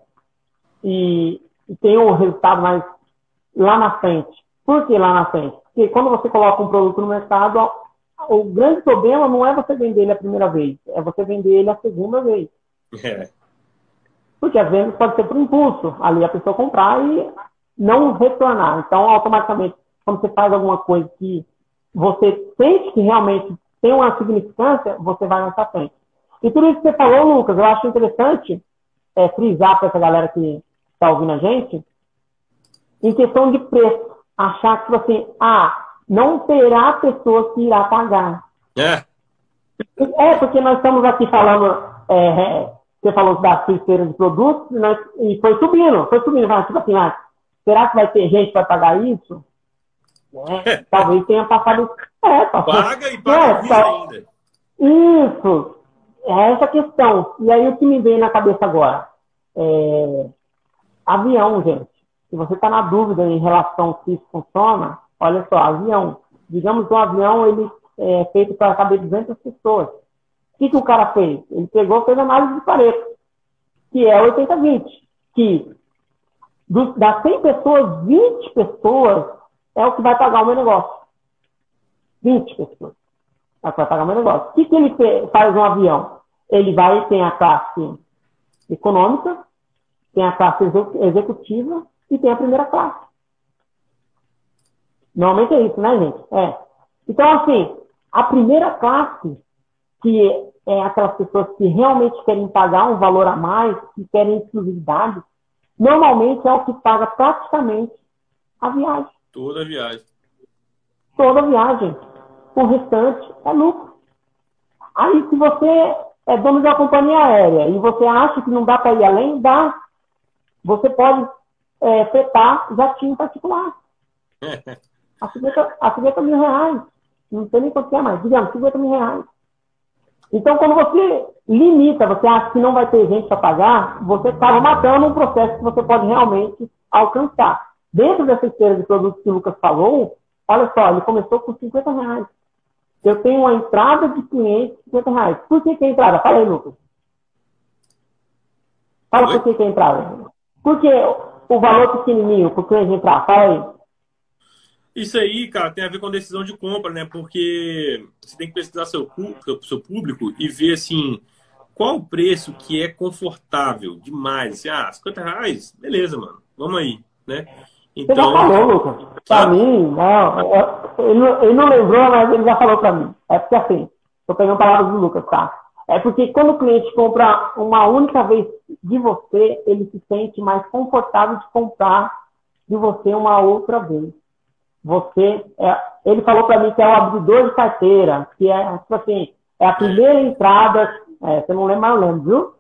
A: E, e tem um resultado mais lá na frente. Por que lá na frente? Porque quando você coloca um produto no mercado, o grande problema não é você vender ele a primeira vez, é você vender ele a segunda vez. É. Porque às vezes pode ser por impulso, ali a pessoa comprar e não retornar. Então, automaticamente, quando você faz alguma coisa que você sente que realmente tem uma significância, você vai pra frente. E tudo isso que você falou, Lucas, eu acho interessante é, frisar para essa galera que está ouvindo a gente, em questão de preço. Achar que, tipo assim, ah, não terá pessoa que irá pagar. É. É, porque nós estamos aqui falando, é você falou das terceiras de produtos, né, e foi subindo, foi subindo. Tipo assim, ah, Será que vai ter gente para pagar isso? É, talvez tenha passado. É,
B: Paga e paga é, ainda.
A: Isso. É essa questão. E aí o que me veio na cabeça agora? É... Avião, gente. Se você está na dúvida em relação se isso funciona, olha só, avião. Digamos que um avião ele é feito para caber 200 pessoas. O que, que o cara fez? Ele pegou fez análise de Pareto, que é 80-20. Que do, das 100 pessoas, 20 pessoas é o que vai pagar o meu negócio. 20 pessoas é o que vai pagar o meu negócio. O que, que ele faz um avião? Ele vai, tem a classe econômica, tem a classe executiva e tem a primeira classe. Normalmente é isso, né, gente? É. Então, assim, a primeira classe, que é aquelas pessoas que realmente querem pagar um valor a mais, que querem exclusividade, normalmente é o que paga praticamente a viagem.
B: Toda a viagem.
A: Toda a viagem. O restante é lucro. Aí, se você é dono de uma companhia aérea e você acha que não dá para ir além, dá. Você pode é, fretar jatinho particular. a, 50, a 50 mil reais. Não sei nem quanto é mais. Digamos, 50 mil reais. Então, quando você limita, você acha que não vai ter gente para pagar, você acaba matando um processo que você pode realmente alcançar. Dentro dessa esteira de produtos que o Lucas falou, olha só, ele começou com 50 reais. Eu tenho uma entrada de cliente de 50 reais. Por que, que é entrada? Fala aí, Lucas. Fala Oi? por que, que é entrada. Por que o valor pequenininho para o cliente entrar? Fala aí.
B: Isso aí, cara, tem a ver com decisão de compra, né? Porque você tem que pesquisar seu, seu público e ver, assim, qual o preço que é confortável demais. Assim, ah, 50 reais? Beleza, mano. Vamos aí, né?
A: Então... Você já falou, Lucas. Pra tá. mim, não, ele, não, ele não lembrou, mas ele já falou pra mim. É porque, assim, tô pegando palavras do Lucas, tá? É porque quando o cliente compra uma única vez de você, ele se sente mais confortável de comprar de você uma outra vez você. É, ele falou para mim que é o abridor de carteira, que é, tipo assim, é a primeira entrada. É, você não lembra, mas eu lembro, viu?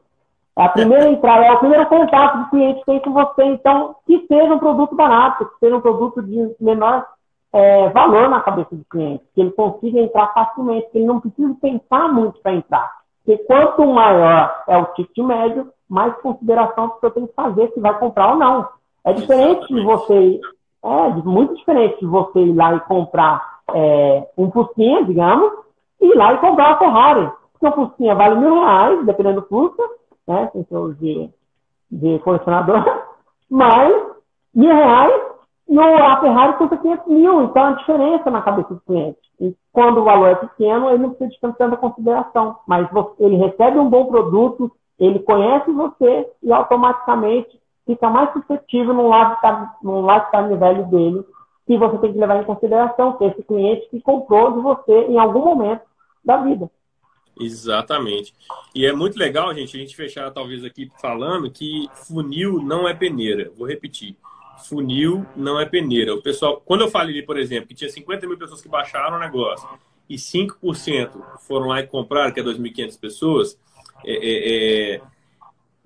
A: É a primeira entrada, é o primeiro contato que o cliente tem com você. Então, que seja um produto barato, que seja um produto de menor é, valor na cabeça do cliente, que ele consiga entrar facilmente, que ele não precisa pensar muito para entrar. Porque quanto maior é o ticket médio, mais consideração você tem que fazer se vai comprar ou não. É diferente de você é muito diferente de você ir lá e comprar é, um Fusquinha, digamos, e ir lá e comprar uma Ferrari. Porque o Fusquinha vale mil reais, dependendo do custo, né? Seus de, de colecionador. Mas mil reais no, a Ferrari custa 500 mil, então a diferença na cabeça do cliente. E quando o valor é pequeno, ele não precisa de tanta consideração. Mas ele recebe um bom produto, ele conhece você e automaticamente fica mais suscetível no lifetime, no lifetime velho dele, que você tem que levar em consideração, que é esse cliente que comprou de você em algum momento da vida.
B: Exatamente. E é muito legal, gente, a gente fechar talvez aqui falando que funil não é peneira. Vou repetir. Funil não é peneira. O pessoal, quando eu falei, por exemplo, que tinha 50 mil pessoas que baixaram o negócio e 5% foram lá e compraram, que é 2.500 pessoas, é, é, é,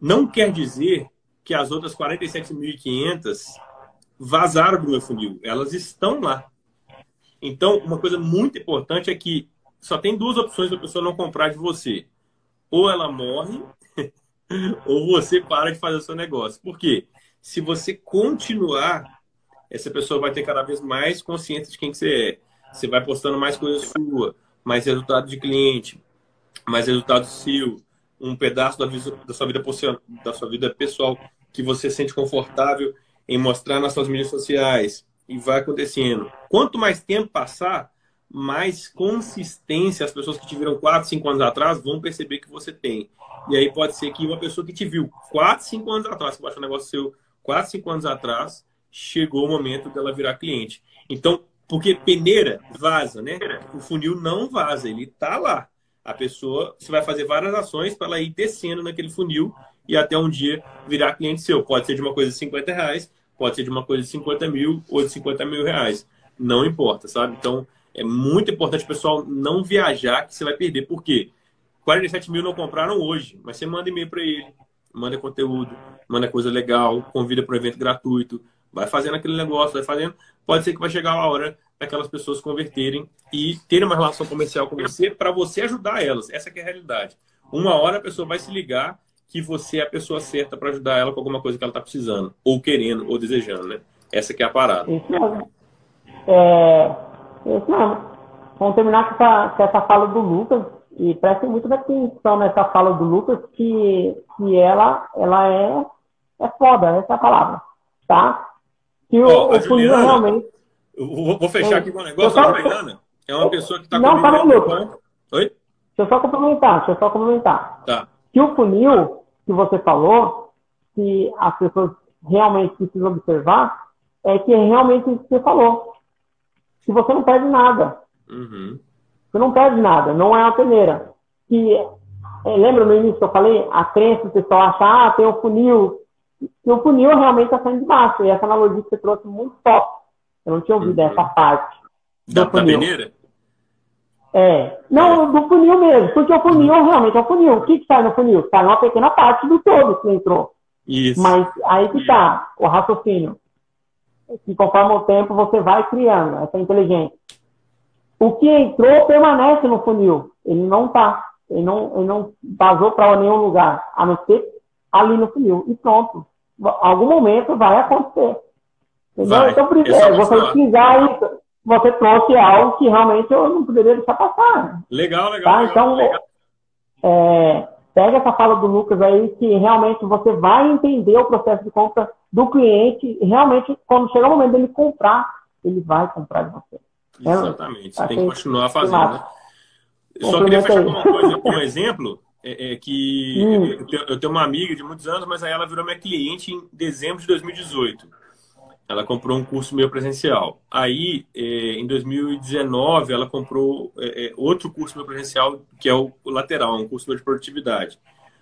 B: não quer dizer que as outras 47.500 vazaram do meu funil. Elas estão lá. Então, uma coisa muito importante é que só tem duas opções da pessoa não comprar de você. Ou ela morre, ou você para de fazer o seu negócio. Por quê? Se você continuar, essa pessoa vai ter cada vez mais consciência de quem que você é. Você vai postando mais coisas sua, mais resultado de cliente, mais resultado seu, um pedaço da, da, sua vida da sua vida pessoal que você sente confortável em mostrar nas suas mídias sociais. E vai acontecendo. Quanto mais tempo passar, mais consistência as pessoas que te viram 4, 5 anos atrás vão perceber que você tem. E aí pode ser que uma pessoa que te viu 4, 5 anos atrás, que baixou um negócio seu 4, 5 anos atrás, chegou o momento dela virar cliente. Então, porque peneira vaza, né? O funil não vaza, ele tá lá. A pessoa, você vai fazer várias ações para ela ir descendo naquele funil e até um dia virar cliente seu. Pode ser de uma coisa de 50 reais, pode ser de uma coisa de 50 mil ou de 50 mil reais. Não importa, sabe? Então, é muito importante pessoal não viajar, que você vai perder. Por quê? 47 mil não compraram hoje, mas você manda e-mail para ele, manda conteúdo, manda coisa legal, convida para um evento gratuito, vai fazendo aquele negócio, vai fazendo. Pode ser que vai chegar a hora daquelas pessoas converterem e terem uma relação comercial com você para você ajudar elas. Essa é a realidade. Uma hora a pessoa vai se ligar que você é a pessoa certa para ajudar ela com alguma coisa que ela está precisando, ou querendo, ou desejando, né? Essa que é a parada.
A: Isso mesmo. É, isso mesmo. Vamos terminar com essa, com essa fala do Lucas. E preste muito atenção nessa fala do Lucas, que, que ela, ela é, é foda, essa é a palavra. Tá?
B: Que o, oh, o Juliana, realmente. Eu vou fechar aqui com um negócio. Só... A Juliana é uma pessoa que está
A: Não, fala Lucas. Oi? Deixa eu só complementar, deixa eu só complementar.
B: Tá.
A: Que o funil que você falou, que as pessoas realmente precisam observar, é que é realmente isso que você falou que você não perde nada.
B: Uhum.
A: Você não perde nada, não é uma peneira. Que, é, lembra no início que eu falei? A crença, o pessoal acha, ah, tem o funil. E o funil realmente está saindo de baixo. E essa analogia que você trouxe muito top. Eu não tinha ouvido uhum. essa parte.
B: Da, da peneira?
A: É. Não, do funil mesmo. Porque o funil realmente é o funil. O que, que sai no funil? Sai uma pequena parte do todo que entrou.
B: Isso.
A: Mas aí que está o raciocínio que conforme o tempo você vai criando essa inteligência. O que entrou permanece no funil. Ele não está. Ele não, ele não vazou para nenhum lugar, a não ser ali no funil. E pronto. Algum momento vai acontecer. Entendeu?
B: Vai.
A: Então, é, você utilizar isso. Você trouxe algo que realmente eu não poderia deixar passar.
B: Legal, legal. Tá?
A: Legal, então,
B: legal.
A: É, pega essa fala do Lucas aí, que realmente você vai entender o processo de compra do cliente. Realmente, quando chegar o momento dele comprar, ele vai comprar de você.
B: É, Exatamente, você tem que continuar fazendo. Né? Eu só queria fechar com uma coisa, um exemplo, é, é que hum. eu, tenho, eu tenho uma amiga de muitos anos, mas aí ela virou minha cliente em dezembro de 2018. Ela comprou um curso meu presencial. Aí, é, em 2019, ela comprou é, é, outro curso meu presencial, que é o lateral, um curso de produtividade.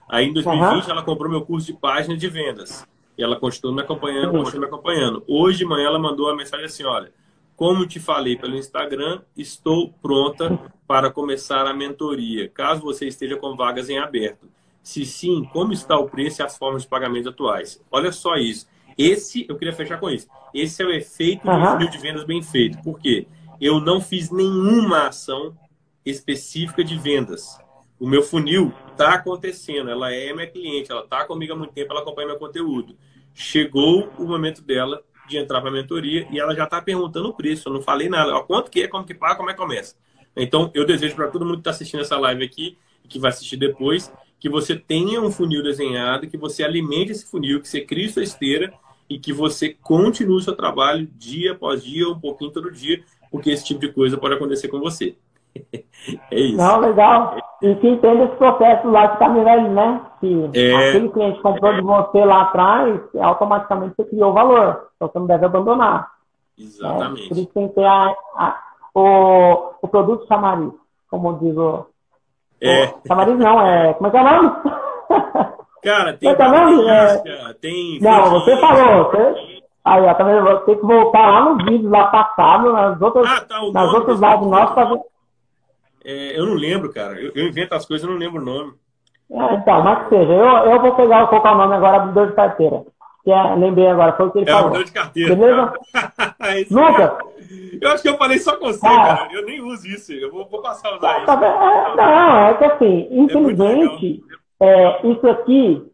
B: Aí, em 2020, uhum. ela comprou meu curso de página de vendas. E ela continuou me acompanhando, continuou me acompanhando. Hoje de manhã ela mandou uma mensagem assim, olha, como te falei pelo Instagram, estou pronta para começar a mentoria, caso você esteja com vagas em aberto. Se sim, como está o preço e as formas de pagamento atuais? Olha só isso. Esse, eu queria fechar com isso. Esse é o efeito uhum. do funil de vendas bem feito. Por quê? Eu não fiz nenhuma ação específica de vendas. O meu funil está acontecendo, ela é minha cliente, ela está comigo há muito tempo, ela acompanha meu conteúdo. Chegou o momento dela de entrar para a mentoria e ela já está perguntando o preço. Eu não falei nada. Ó, quanto que é, como que paga, como é que começa. Então, eu desejo para todo mundo que está assistindo essa live aqui e que vai assistir depois, que você tenha um funil desenhado, que você alimente esse funil, que você crie sua esteira e que você continue o seu trabalho dia após dia, um pouquinho todo dia, porque esse tipo de coisa pode acontecer com você.
A: é isso. Não, legal. E que entenda esse processo lá de caminhão, né? Se é... aquele cliente comprou de você lá atrás, automaticamente você criou valor. Então você não deve abandonar.
B: Exatamente.
A: É, por isso tem que ter a, a, o, o produto chamariz, como diz o. É. O, chamariz não, é. Como é que é o nome?
B: Cara, tem. Tá
A: é... tem. Não, você falou. Você... Aí, também vou ter que voltar lá no vídeo lá passado, nas outras, ah, tá, nas outras lives nossas, pra.
B: É, eu não lembro, cara. Eu, eu, invento as coisas, eu não lembro o nome.
A: É, então, mas que seja. Eu, eu vou pegar, vou colocar o nome agora, abridor de carteira. Que é, lembrei agora, foi o que ele é, falou.
B: Abridor de carteira.
A: Beleza? Lucas?
B: Eu acho que eu falei só com você, ah, cara. Eu nem uso isso. Eu vou, vou passar a usar
A: tá, isso. não, é que assim, é infelizmente, é, isso aqui,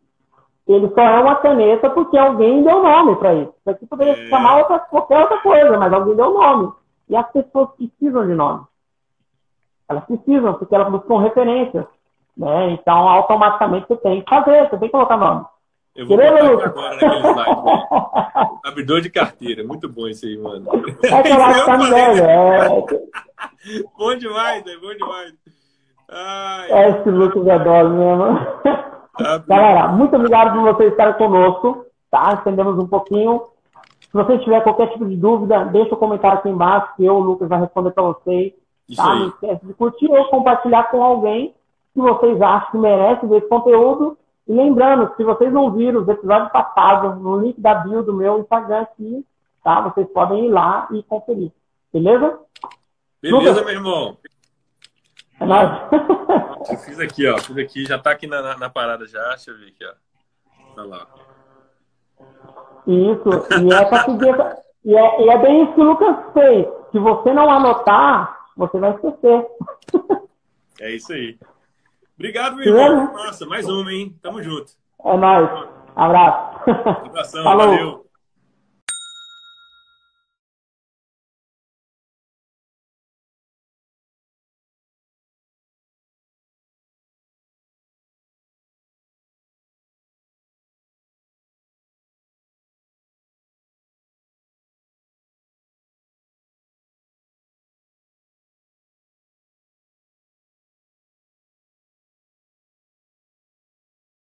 A: ele só é uma caneta porque alguém deu nome para isso. Isso aqui poderia é... chamar outra, qualquer outra coisa, mas alguém deu nome. E as pessoas precisam de nome. Elas precisam, porque elas buscam referências. Né? Então, automaticamente você tem que fazer, você tem que colocar nome.
B: Eu vou botar agora naquele slide. Abridor de carteira. Muito bom isso aí, mano. É que eu acho que é... Bom demais, é bom demais.
A: Ai, é esse Lucas adoro mesmo. Tá Galera, muito obrigado por vocês estarem conosco. Tá? Estendemos um pouquinho. Se você tiver qualquer tipo de dúvida, deixa o um comentário aqui embaixo que eu, o Lucas, vai responder para vocês. Isso tá? Não esquece de curtir ou compartilhar com alguém que vocês acham que merece ver esse conteúdo. E lembrando, se vocês não viram os episódios passados, no link da bio do meu Instagram aqui, tá? Vocês podem ir lá e conferir. Beleza?
B: Beleza, Lucas? meu irmão.
A: É nóis.
B: Eu fiz aqui, ó. Fiz aqui, já tá aqui na, na, na parada já. Deixa eu ver aqui, ó. Olha lá.
A: Isso, e é pra seguir. E é, e é bem isso que o Lucas fez. Se você não anotar, você vai esquecer.
B: É isso aí. Obrigado, meu irmão. Nossa, mais uma, hein? Tamo junto.
A: É nóis. Abraço.
B: Abração, Falou. valeu.